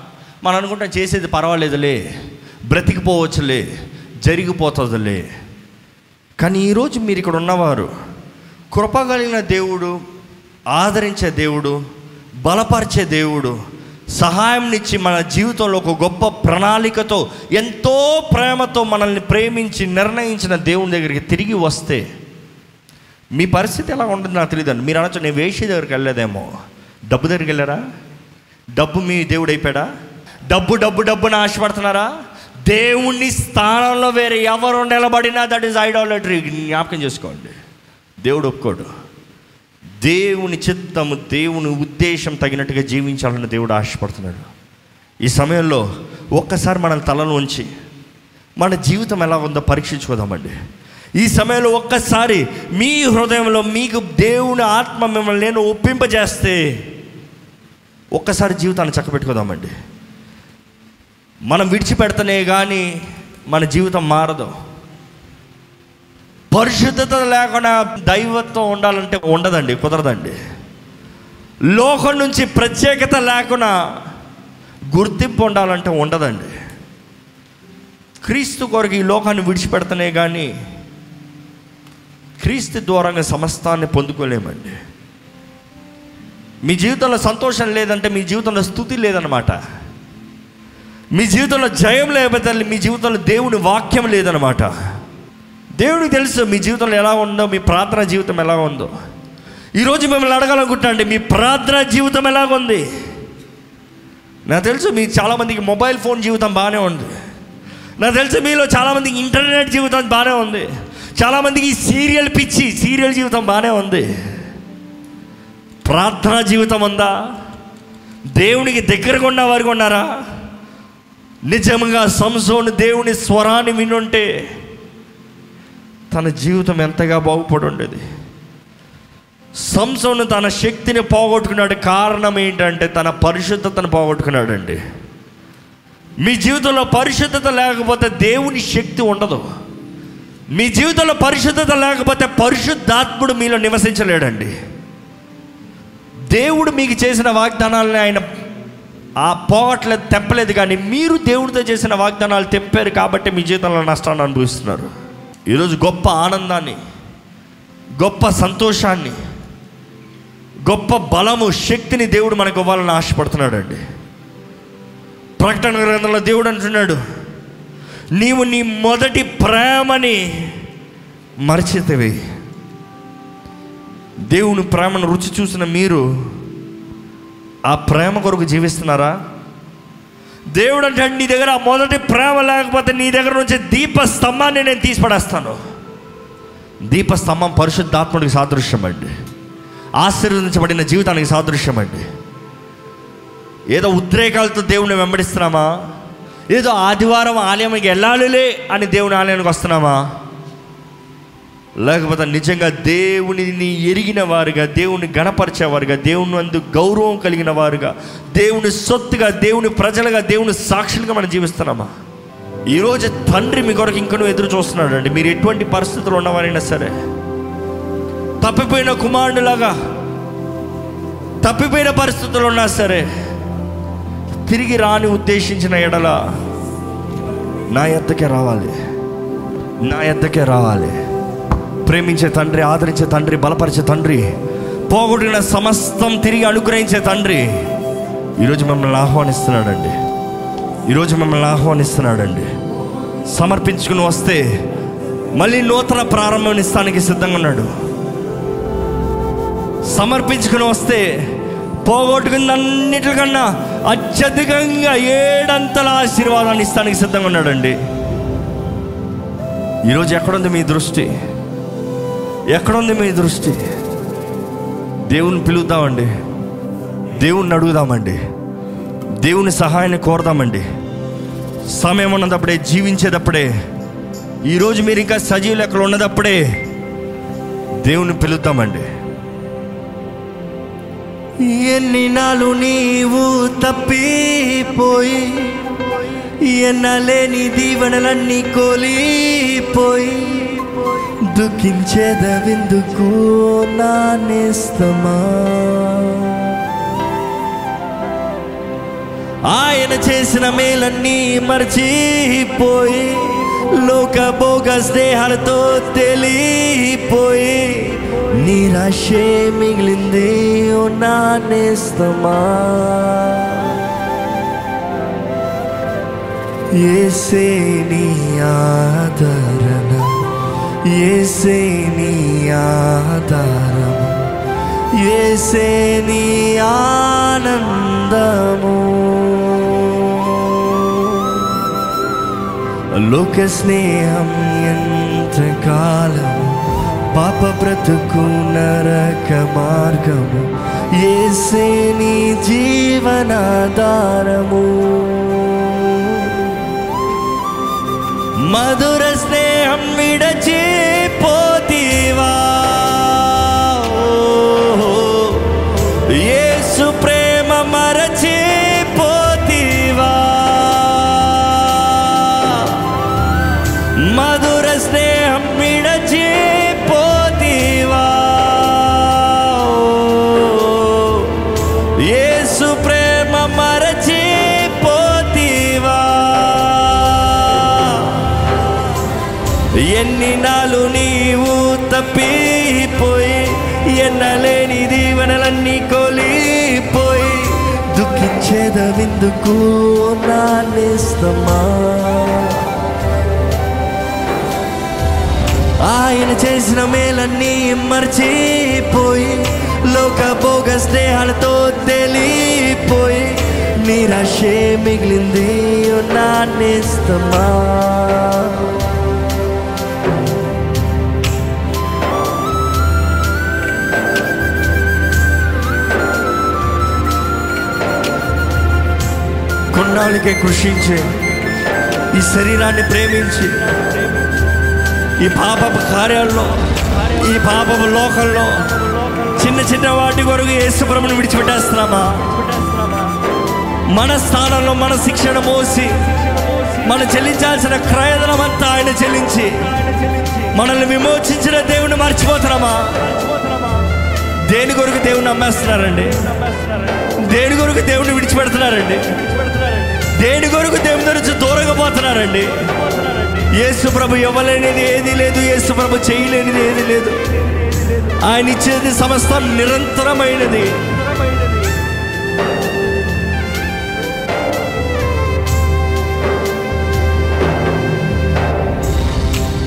మనం అనుకుంటాం చేసేది పర్వాలేదులే బ్రతికిపోవచ్చులే జరిగిపోతుందిలే. కానీ ఈరోజు మీరు ఇక్కడ ఉన్నవారు కృప కలిగిన దేవుడు ఆదరించే దేవుడు బలపరిచే దేవుడు సహాయంనిచ్చి మన జీవితంలో ఒక గొప్ప ప్రణాళికతో ఎంతో ప్రేమతో మనల్ని ప్రేమించి నిర్ణయించిన దేవుని దగ్గరికి తిరిగి వస్తే మీ పరిస్థితి ఎలా ఉంటుంది నాకు తెలియదండి మీరు అనొచ్చు నేను వేషి దగ్గరికి వెళ్ళలేదేమో. డబ్బు దగ్గరికి వెళ్ళారా? డబ్బు మీ దేవుడు అయిపోయాడా? డబ్బు డబ్బు డబ్బుని ఆశపడుతున్నారా? దేవుణ్ణి స్థానంలో వేరే ఎవరు నిలబడినా దట్ ఈస్ ఐడాలటరీ జ్ఞాపకం చేసుకోండి. దేవుడు ఒప్పుకోడు. దేవుని చిత్తము దేవుని ఉద్దేశం తగినట్టుగా జీవించాలని దేవుడు ఆశపడుతున్నాడు. ఈ సమయంలో ఒక్కసారి మనం తలలోంచి ఉంచి మన జీవితం ఎలా ఉందో పరీక్షించుకోదామండి. ఈ సమయంలో ఒక్కసారి మీ హృదయంలో మీకు దేవుని ఆత్మ మిమ్మల్ని నేను ఒప్పింపజేస్తే ఒక్కసారి జీవితాన్ని చక్కబెట్టుకోదామండి. మనం విడిచిపెడతనే కానీ మన జీవితం మారదు. పరిశుద్ధత లేకుండా దైవత్వం ఉండాలంటే ఉండదండి కుదరదండి. లోకం నుంచి ప్రత్యేకత లేకుండా గుర్తింపు ఉండాలంటే ఉండదండి. క్రీస్తు కొరకు ఈ లోకాన్ని విడిచిపెడతనే కానీ క్రీస్తు ద్వారంగా సమస్తాన్ని పొందుకోలేమండి. మీ జీవితంలో సంతోషం లేదంటే మీ జీవితంలో స్థుతి లేదనమాట మీ జీవితంలో జయం లేకపోతే మీ జీవితంలో దేవుని వాక్యం లేదనమాట దేవుడికి తెలుసు మీ జీవితంలో ఎలా ఉందో మీ ప్రార్థన జీవితం ఎలా ఉందో. ఈరోజు మిమ్మల్ని అడగాలనుకుంటాండి మీ ప్రార్థన జీవితం ఎలాగుంది నాకు తెలుసు మీ చాలామందికి మొబైల్ ఫోన్ జీవితం బాగానే ఉంది. నాకు తెలుసు మీలో చాలామందికి ఇంటర్నెట్ జీవితం బాగానే ఉంది. చాలామందికి సీరియల్ పిచ్చి సీరియల్ జీవితం బాగానే ఉంది. ప్రార్థన జీవితం ఉందా? దేవునికి దగ్గరగా ఉన్న వారికి ఉన్నారా? నిజంగా సంసోను దేవుని స్వరాన్ని వినుంటే తన జీవితం ఎంతగా బాగుపడి ఉండేది? సంసోను తన శక్తిని పోగొట్టుకున్నాడు. కారణం ఏంటంటే తన పరిశుద్ధతను పోగొట్టుకున్నాడండి. మీ జీవితంలో పరిశుద్ధత లేకపోతే దేవుని శక్తి ఉండదు. మీ జీవితంలో పరిశుద్ధత లేకపోతే పరిశుద్ధాత్ముడు మీలో నివసించలేడండి. దేవుడు మీకు చేసిన వాగ్దానాలని ఆయన ఆ పోగట్లేదు తెప్పలేదు కానీ మీరు దేవుడితో చేసిన వాగ్దానాలు తెంపారు కాబట్టి మీ జీవితంలో నష్టాన్ని అనుభవిస్తున్నారు. ఈరోజు గొప్ప ఆనందాన్ని గొప్ప సంతోషాన్ని గొప్ప బలము శక్తిని దేవుడు మనకు ఇవ్వాలని ఆశపడుతున్నాడండి. ప్రకటన గ్రంథంలో దేవుడు అంటున్నాడు నీవు నీ మొదటి ప్రేమని మరచితవి. దేవుని ప్రేమను రుచి చూసిన మీరు ఆ ప్రేమ కొరకు జీవిస్తున్నారా? దేవుడు అంటే నీ దగ్గర మొదటి ప్రేమ లేకపోతే నీ దగ్గర నుంచి దీప స్తంభాన్ని నేను తీసిపడేస్తాను. దీపస్తంభం పరిశుద్ధాత్ముడికి సాదృశ్యం అండి ఆశీర్వదించబడిన జీవితానికి సాదృశ్యం అండి ఏదో ఉద్రేకాలతో దేవుని వెంబడిస్తున్నామా? ఏదో ఆదివారం ఆలయంకి వెళ్ళాలిలే అని దేవుని ఆలయానికి వస్తున్నామా? లేకపోతే నిజంగా దేవునిని ఎరిగిన వారుగా దేవుని గణపరిచేవారుగా దేవుని అందు గౌరవం కలిగిన వారుగా దేవుని సొత్తుగా దేవుని ప్రజలుగా దేవుని సాక్షులుగా మనం జీవిస్తున్నామా? ఈరోజు తండ్రి మీ కొరకు ఇంకనూ ఎదురు చూస్తున్నాడు అండి మీరు ఎటువంటి పరిస్థితులు ఉన్నవారైనా సరే తప్పిపోయిన కుమారుడులాగా తప్పిపోయిన పరిస్థితులు ఉన్నా సరే తిరిగి రాని ఉద్దేశించిన ఎడల నా ఎద్దకే రావాలి. నా ఎద్దకే రావాలి. ప్రేమించే తండ్రి ఆదరించే తండ్రి బలపరిచే తండ్రి పోగొట్టిన సమస్తం తిరిగి అనుగ్రహించే తండ్రి. ఈరోజు మిమ్మల్ని ఆహ్వానిస్తున్నాడండి. ఈరోజు మిమ్మల్ని ఆహ్వానిస్తున్నాడండి. సమర్పించుకుని వస్తే మళ్ళీ నూతన ప్రారంభం ఇస్తానికి సిద్ధంగా ఉన్నాడు. సమర్పించుకుని వస్తే పోగొట్టుకున్నన్నిటికన్నా అత్యధికంగా ఏడంతల ఆశీర్వాదాన్ని ఇస్తానికి సిద్ధంగా ఉన్నాడండి. ఈరోజు ఎక్కడుంది మీ దృష్టి? ఎక్కడుంది మీ దృష్టి? దేవుని పిలుద్దామండి. దేవుణ్ణి అడుగుదామండి. దేవుని సహాయాన్ని కోరదామండి. సమయం ఉన్నదప్పుడే జీవించేటప్పుడే ఈరోజు మీరు ఇంకా సజీవులు ఎక్కడ ఉన్నదప్పుడే దేవుని పిలుద్దామండి. ఎన్ని నాలు నీవు తప్పిపోయి ఎన్నలేని దీవెనలన్నీ కోలిపోయి దుఃఖించేదవిందుకు నా నేస్తమా ఆయన చేసిన మేలన్నీ మర్చిపోయి లోక భోగ స్నేహాలతో తెలిపోయి నిరాశే మిగిలింది ఓ నా నేస్తమా ఏసే నీ ఆదరణ. ఏసే నీ ఆధారము ఏసే నీ ఆనందము. లోక స్నేహం ఎంత కాలము పాప బ్రతుకు నరక మార్గము ఏసే నీ జీవనాధారము. മധുരസ്നേഹം വിടച്ചേ దుఃఖించేదవిందుకు నా నేస్తమా ఆయన చేసిన మేలన్నీ మర్చిపోయి లోక భోగ స్నేహాలతో తెలిపోయి నిరాశే మిగిలింది నా నేస్తమా కొన్నాళ్ళకే కృషించి. ఈ శరీరాన్ని ప్రేమించి ఈ పాపపు కార్యాల్లో ఈ పాపపు లోకంలో చిన్న చిన్న వాటి కొరకు యేసుప్రభుని విడిచిపెట్టేస్తున్నామా? మన స్థానంలో మన శిక్షణ మోసి మనం చెల్లించాల్సిన క్రయదనం అంతా ఆయన చెల్లించి మనల్ని విమోచించిన దేవుని మర్చిపోతున్నామా? దేని కొరకు దేవుని అమ్మేస్తున్నారండి దేని కొరకు దేవుని విడిచిపెడుతున్నారండి? దేని కొరకు దేవుని నుంచి దూరంగా పోతున్నారండి. యేసు ప్రభు ఇవ్వలేనిది ఏది లేదు యేసు ప్రభు చేయలేనిది ఏది లేదు. ఆయన ఇచ్చేది సమస్తం నిరంతరమైనది.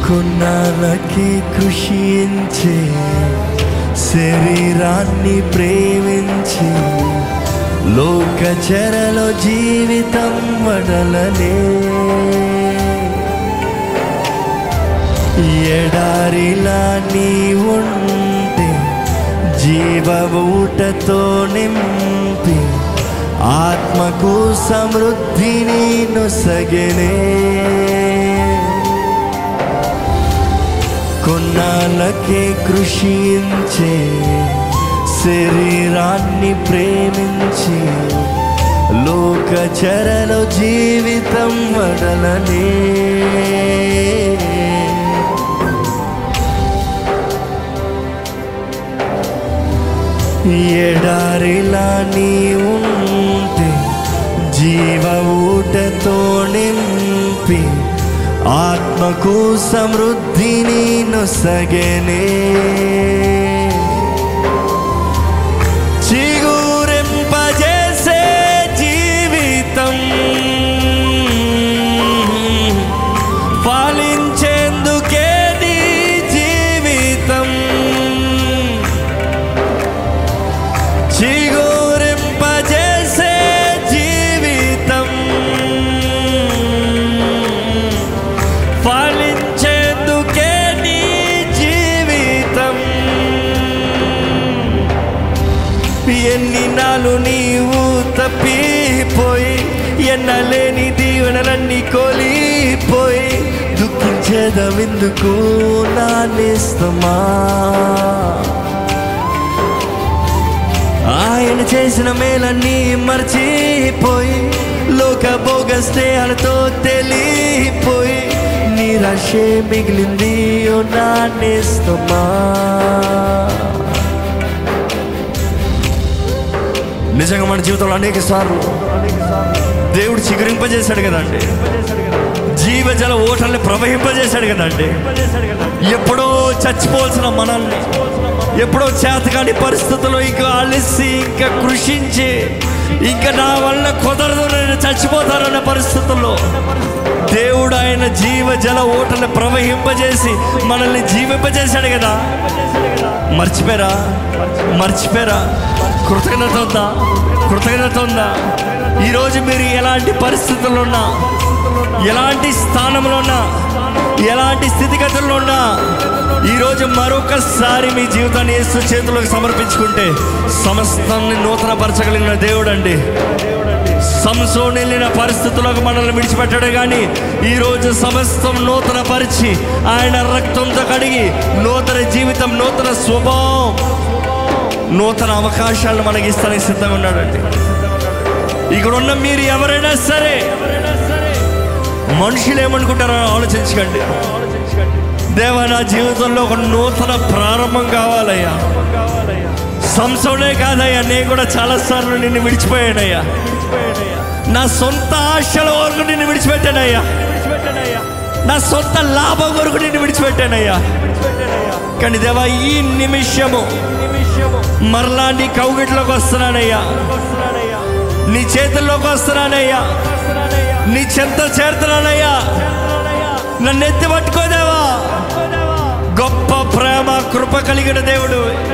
కొన్నాళ్ళకి కృషించి శరీరాన్ని ప్రేమించి లోక చెరలో జీవితం వడలనే ఎడారిలా నీ ఉంటే జీవ ఊటతో నింపి ఆత్మకు సమృద్ధిని నొసగనే కొన్నాళ్ళకే కృషించే శరీరాన్ని ప్రేమించి లోక చెరలో జీవితం వడలనే ఎడారిలా నీ ఉంటే జీవ ఊటతో నింపి ఆత్మకు సమృద్ధిని నొసగనే. దుఃఖించేదవిందుకు నా నిస్తమా ఆయన చేసిన మేలన్నీ మర్చిపోయి లోక భోగ స్నేహాలతో తెలిపోయి నిరాశే మిగిలింది ఓ నా నిస్తమా నిజంగా మన జీవితంలో అనేక సార్లు దేవుడు చిగురింపజేశాడు కదండి. జీవజల ఓటల్ని ప్రవహింపజేశాడు కదండి. ఎప్పుడో చచ్చిపోవాల్సిన మనల్ని ఎప్పుడో చేతకాని పరిస్థితుల్లో ఇంకా అలసి ఇంకా కృషించి ఇంకా నా వల్ల కుదరదు నేను చచ్చిపోతారన్న పరిస్థితుల్లో దేవుడు ఆయన జీవ జల ఓటల్ని ప్రవహింపజేసి మనల్ని జీవింపజేశాడు కదా. మర్చిపోయారా? మర్చిపోయారా? కృతజ్ఞత ఉందా? కృతజ్ఞత ఉందా? ఈరోజు మీరు ఎలాంటి పరిస్థితుల్లో ఉన్నా ఎలాంటి స్థానంలో ఉన్నా ఎలాంటి స్థితిగతుల్లో ఉన్నా ఈరోజు మరొకసారి మీ జీవితాన్ని యేసు చేతులకు సమర్పించుకుంటే సమస్తాన్ని నూతనపరచగలిగిన దేవుడు అండి సంసోని వెళ్ళిన పరిస్థితులకు మనల్ని విడిచిపెట్టడు కానీ ఈరోజు సమస్తం నూతన పరిచి ఆయన రక్తంతో కడిగి నూతన జీవితం నూతన స్వభావం నూతన అవకాశాలను మనకి ఇస్తానికి సిద్ధంగా ఉన్నాడండి. ఇక్కడ ఉన్న మీరు ఎవరైనా సరే మనుషులు ఏమనుకుంటారో ఆలోచించకండి. దేవా నా జీవితంలో ఒక నూతన ప్రారంభం కావాలయ్యా. సంసోనే కాదయ్యా నేను కూడా చాలాసార్లు నిన్ను విడిచిపోయానయ్యా. నా సొంత ఆశల వరకు నిన్ను విడిచిపెట్టానయ్యా. నా సొంత లాభం కొరకు నేను విడిచిపెట్టానయ్యా. కానీ దేవా ఈ నిమిషము మరలా నీ కౌగిట్లోకి వస్తున్నానయ్యా. నీ చేతుల్లోకి వస్తున్నానయ్యా. నీ చెంత చేరుతున్నానయ్యా. నన్ను ఎత్తి పట్టుకోదేవా? గొప్ప ప్రేమ కృప కలిగిన దేవుడు.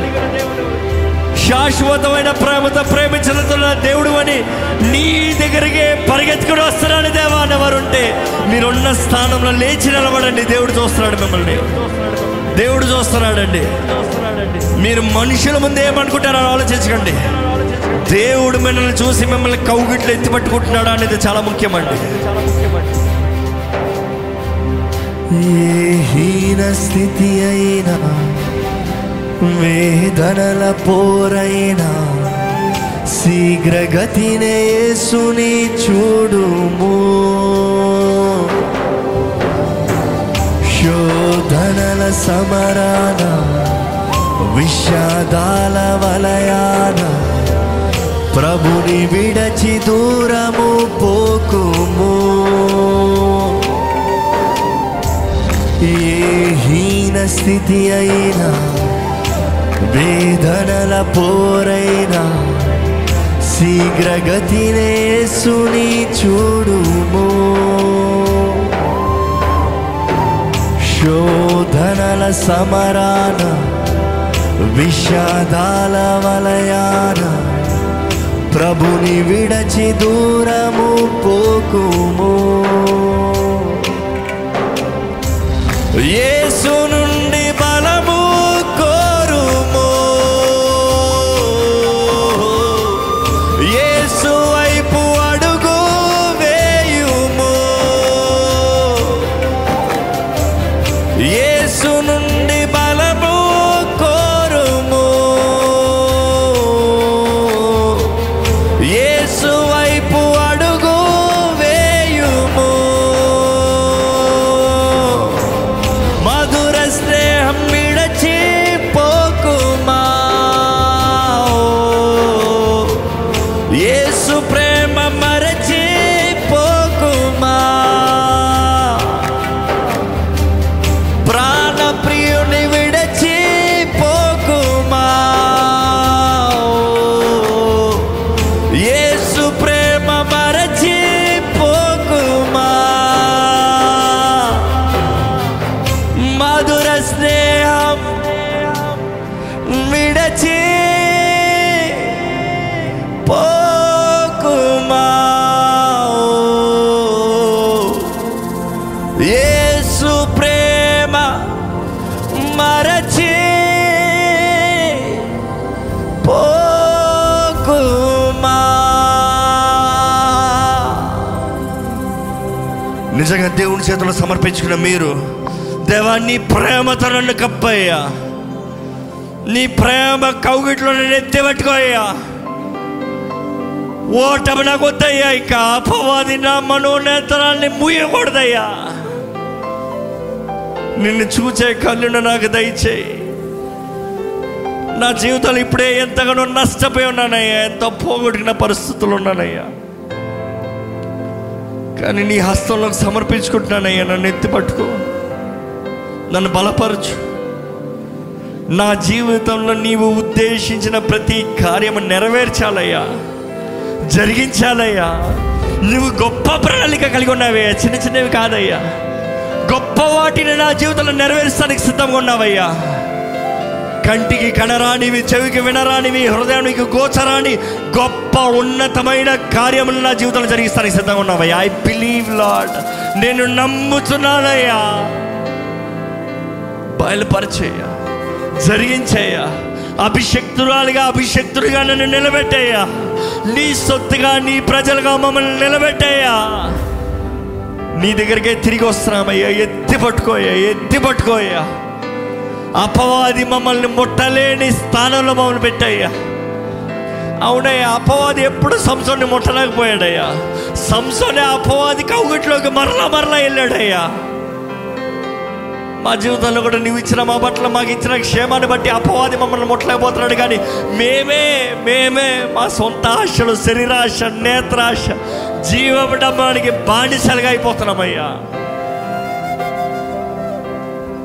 శాశ్వతమైన ప్రేమతో ప్రేమించడంతున్న దేవుడు అని నీ దగ్గరికి పరిగెత్తుకుని వస్తున్నాను దేవా అని ఎవరుంటే మీరున్న స్థానంలో లేచి నిలబడండి. దేవుడు చూస్తున్నాడు మిమ్మల్ని. దేవుడు చూస్తున్నాడండి. మీరు మనుషుల ముందు ఏమనుకుంటారో ఆలోచించకండి. దేవుడు మిమ్మల్ని చూసి మిమ్మల్ని కౌగిట్లు ఎత్తి పట్టుకుంటున్నాడా అనేది చాలా ముఖ్యమండి. ఏ హీన స్థితి అయినా వేదనల పోరైనా శీఘ్రగతినే యేసుని చూడుము. శోధనల సమరాన విషాదాల వలయాన ప్రభుని విడచి దూరము పోకుము. ఏ హీన స్థితి అయినా వేదనల పోరైనా శీఘ్రగతినే సుని చూడుము. శోధనల సమరాన విషాదాల వలయాన ప్రభుని విడచి దూరము పోకుము. ఏసును చేతులు సమర్పించుకున్న మీరు దేవా నీ ప్రేమతో నన్ను కప్పయ్యా. నీ ప్రేమ కౌగిట్లో నన్ను ఎత్తిపెట్టుకోయ్యా. ఓటమి నాకు వద్దయ్యా ఇక అపవాది నా మనోనేతరాన్ని ముయ్యకూడదయ్యా నిన్ను చూచే కళ్ళును నాకు దయచేయి. నా జీవితంలో ఇప్పుడే ఎంతగానో నష్టపోయి ఉన్నానయ్యా ఎంతో పోగొట్టుకున్న పరిస్థితులు ఉన్నానయ్యా. కానీ నీ హస్తంలోకి సమర్పించుకుంటున్నానయ్యా. నన్ను ఎత్తి పట్టుకో. నన్ను బలపరచు. నా జీవితంలో నీవు ఉద్దేశించిన ప్రతి కార్యము నెరవేర్చాలయ్యా. జరిగించాలయ్యా. నువ్వు గొప్ప ప్రణాళిక కలిగి ఉన్నావయ్యా. చిన్న చిన్నవి కాదయ్యా. గొప్ప వాటిని నా జీవితంలో నెరవేర్చడానికి సిద్ధంగా ఉన్నావయ్యా. కంటికి కనరానివి చెవికి వినరానివి హృదయానికి గోచరాని గొప్ప ఉన్నతమైన కార్యములు నా జీవితంలో జరిగిస్తానికి సిద్ధంగా ఉన్నావయ్యా. ఐ బిలీవ్ లాడ్ నేను నమ్ముతున్నానయ్యా బయలుపరిచేయ జరిగించేయా అభిషక్తురాలుగా అభిషక్తుడిగా నన్ను నిలబెట్టేయ్యా. నీ సొత్తుగా నీ ప్రజలుగా మమ్మల్ని నిలబెట్టేయ్యా. నీ దగ్గరికే తిరిగి వస్తున్నామయ్యా. ఎత్తి పట్టుకోయ్యా ఎత్తి పట్టుకోయ్యా. అపవాది మమ్మల్ని ముట్టలేని స్థానంలో మమ్మల్ని పెట్టాయ్యా. అవునయ్యా అపవాది ఎప్పుడు సంసోని ముట్టలేకపోయాడయ్యా. సంసోని అపవాది కౌగిట్లోకి మరలా మరలా వెళ్ళాడయ్యా. మా జీవితంలో కూడా నువ్వు ఇచ్చిన మా పట్ల మాకు ఇచ్చిన క్షేమాన్ని బట్టి అపవాది మమ్మల్ని ముట్టలేకపోతున్నాడు కానీ మేమే మేమే మా సొంత ఆశలు శరీరాశ నేత్రాశ జీవడమ్మానికి బానిసలుగా అయిపోతున్నామయ్యా.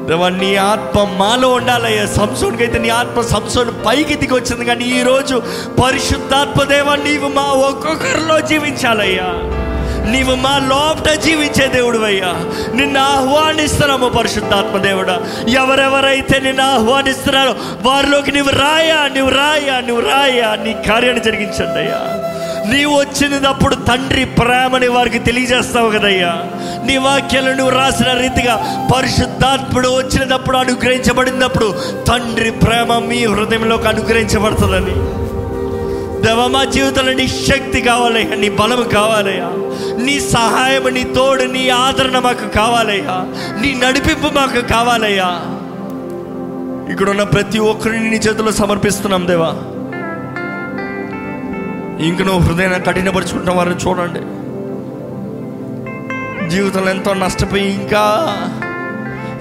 దేవా నీ ఆత్మ మాలో ఉండాలయ్యా. సంసోన్కి అయితే నీ ఆత్మ సంసోన్ పైకి దిగి వచ్చింది కానీ ఈరోజు పరిశుద్ధాత్మ దేవా నీవు మా ఒక్కొక్కరిలో జీవించాలయ్యా. నీవు మా లోపట జీవించే దేవుడు అయ్యా నిన్ను ఆహ్వానిస్తున్నాము పరిశుద్ధాత్మ దేవుడా. ఎవరెవరైతే నిన్ను ఆహ్వానిస్తున్నారో వారిలోకి నువ్వు రాయా నువ్వు రాయా నువ్వు రాయా. నీ కార్యాన్ని జరిగించండి అయ్యా. నీవు వచ్చినప్పుడు తండ్రి ప్రేమని వారికి తెలియజేస్తావు కదయ్యా. నీ వాక్యాలను నువ్వు రాసిన రీతిగా పరిశుద్ధాత్ముడు వచ్చినప్పుడు అనుగ్రహించబడినప్పుడు తండ్రి ప్రేమ మీ హృదయంలోకి అనుగ్రహించబడుతుందని. దేవ మా జీవితంలో నీ శక్తి కావాలయ్యా నీ బలం కావాలయ్యా. నీ సహాయం నీ తోడు నీ ఆదరణ మాకు కావాలయ్యా. నీ నడిపింపు మాకు కావాలయ్యా. ఇక్కడ ఉన్న ప్రతి ఒక్కరిని నీ చేతిలో సమర్పిస్తున్నాం దేవా. ఇంక నువ్వు హృదయాన్ని కఠినపరుచుకుంటున్న వారిని చూడండి. జీవితంలో ఎంతో నష్టపోయి ఇంకా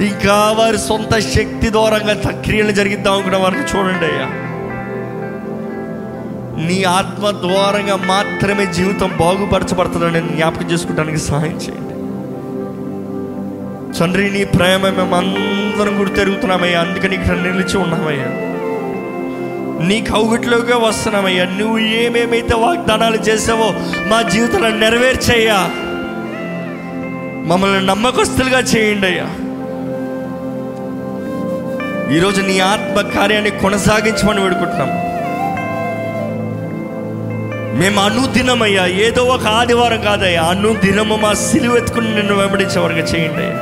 ఇంకా వారి సొంత శక్తి దూరంగా సక్రియలు క్రియలు జరిగిద్దాం అనుకున్న వారిని చూడండి అయ్యా. నీ ఆత్మ ద్వారంగా మాత్రమే జీవితం బాగుపరచబడుతుందని జ్ఞాపకం చేసుకోవడానికి సహాయం చేయండి. తండ్రి నీ ప్రేమ మేము అందరం కూడా తిరుగుతున్నామయ్యా అందుకని ఇక్కడ నిలిచి ఉన్నామయ్యా నీ కౌగిట్లోకే వస్తున్నామయ్యా. నువ్వు ఏమేమైతే వాగ్దానాలు చేసావో మా జీవితంలో నెరవేర్చయ్యా. మమ్మల్ని నమ్మకస్తులుగా చేయండి అయ్యా. ఈరోజు నీ ఆత్మ కార్యాన్ని కొనసాగించమని వేడుకుంటున్నాం. మేము అనుదినమయ్యా. ఏదో ఒక ఆదివారం కాదయ్యా. అనుదినము మా సిలువెత్తుకుని నిన్ను వెంబడించే చేయండి అయ్యా.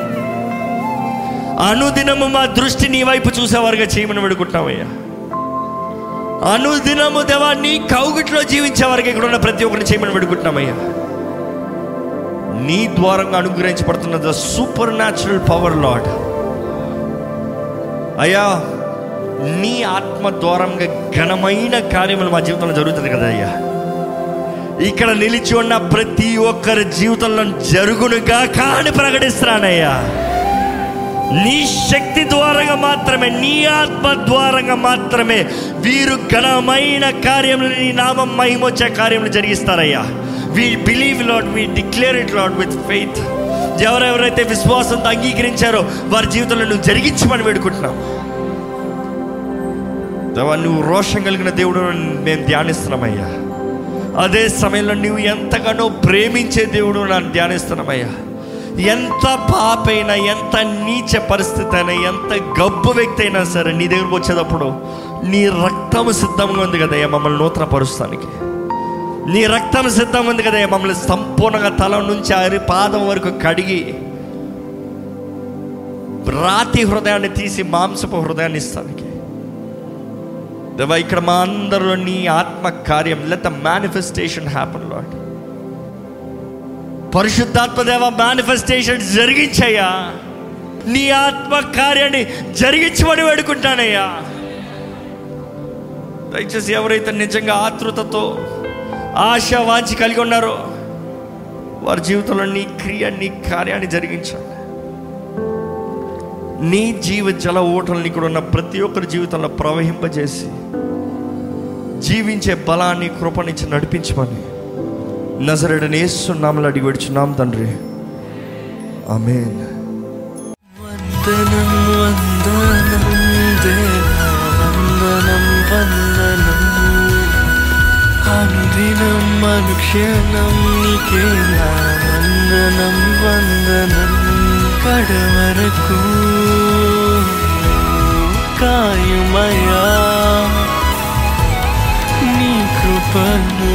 అనుదినము మా దృష్టి నీ వైపు చూసేవారుగా చేయమని వేడుకుంటున్నామయ్యా అనుదినము దేవా నీ కౌగిట్లో జీవించే వరకు ఇక్కడ ఉన్న ప్రతి ఒక్కరిని చేయమని పెడుకుంటున్నామయ్యా నీ ద్వారంగా అనుగ్రహించబడుతున్న the supernatural power lord అయ్యా నీ ఆత్మ ద్వారంగా ఘనమైన కార్యములు మా జీవితంలో జరుగుతుంది కదా అయ్యా. ఇక్కడ నిలిచి ఉన్న ప్రతి ఒక్కరి జీవితంలో జరుగునుగా కాని ప్రకటిస్తున్నానయ్యా. నీ శక్తి ద్వారంగా మాత్రమే నీ ఆత్మ ద్వారంగా మాత్రమే వీరు ఘనమైన కార్యములు నీ నామం మహిమొచ్చే కార్యములు జరిగిస్తారయ్యా. We believe lord we declare it lord with faith ఎవరెవరైతే విశ్వాసంతో అంగీకరించారో వారి జీవితంలో నువ్వు జరిగించమని వేడుకుంటున్నాం. నువ్వు రోషం కలిగిన దేవుడు మేము ధ్యానిస్తున్నామయ్యా. అదే సమయంలో నువ్వు ఎంతగానో ప్రేమించే దేవుడు నన్ను ధ్యానిస్తున్నామయ్యా. ఎంత పాపైనా ఎంత నీచ పరిస్థితి అయినా ఎంత గబ్బు వ్యక్తి అయినా సరే నీ దగ్గరకు వచ్చేటప్పుడు నీ రక్తం సిద్ధంగా ఉంది కదయ్యా మమ్మల్ని నూతన పరుస్తానికి నీ రక్తం సిద్ధం ఉంది కదయ్యా మమ్మల్ని సంపూర్ణంగా తల నుంచి అరి పాదం వరకు కడిగి రాతి హృదయాన్ని తీసి మాంసపు హృదయాన్ని ఇస్తానికి. దేవా ఇక్కడ మా అందరిలో నీ ఆత్మ కార్యం let the manifestation happen lord పరిశుద్ధాత్మదేవ manifestation జరిగించయ్యా. నీ ఆత్మ కార్యాన్ని జరిగించమని వేడుకుంటానయ్యా. దయచేసి ఎవరైతే నిజంగా ఆతృతతో ఆశ వాంచి కలిగి ఉన్నారో వారి జీవితంలో నీ క్రియ నీ కార్యాన్ని జరిగించండి. నీ జీవ జల ఓటల్ని ఇక్కడ ఉన్న ప్రతి ఒక్కరి జీవితంలో ప్రవహింపజేసి జీవించే బలాన్ని కృపనిచ్చి నడిపించమని నజరడని వేస్తున్నాములు అడిగి పెడుచున్నాం తండ్రి. ఆమేన్. వందనం వందనం దేవా వందనం. వందనం అనుదినం అనుక్షణం నీకే నా వందనం వందనం. కడవరకు కాయుమయా నీ కృపను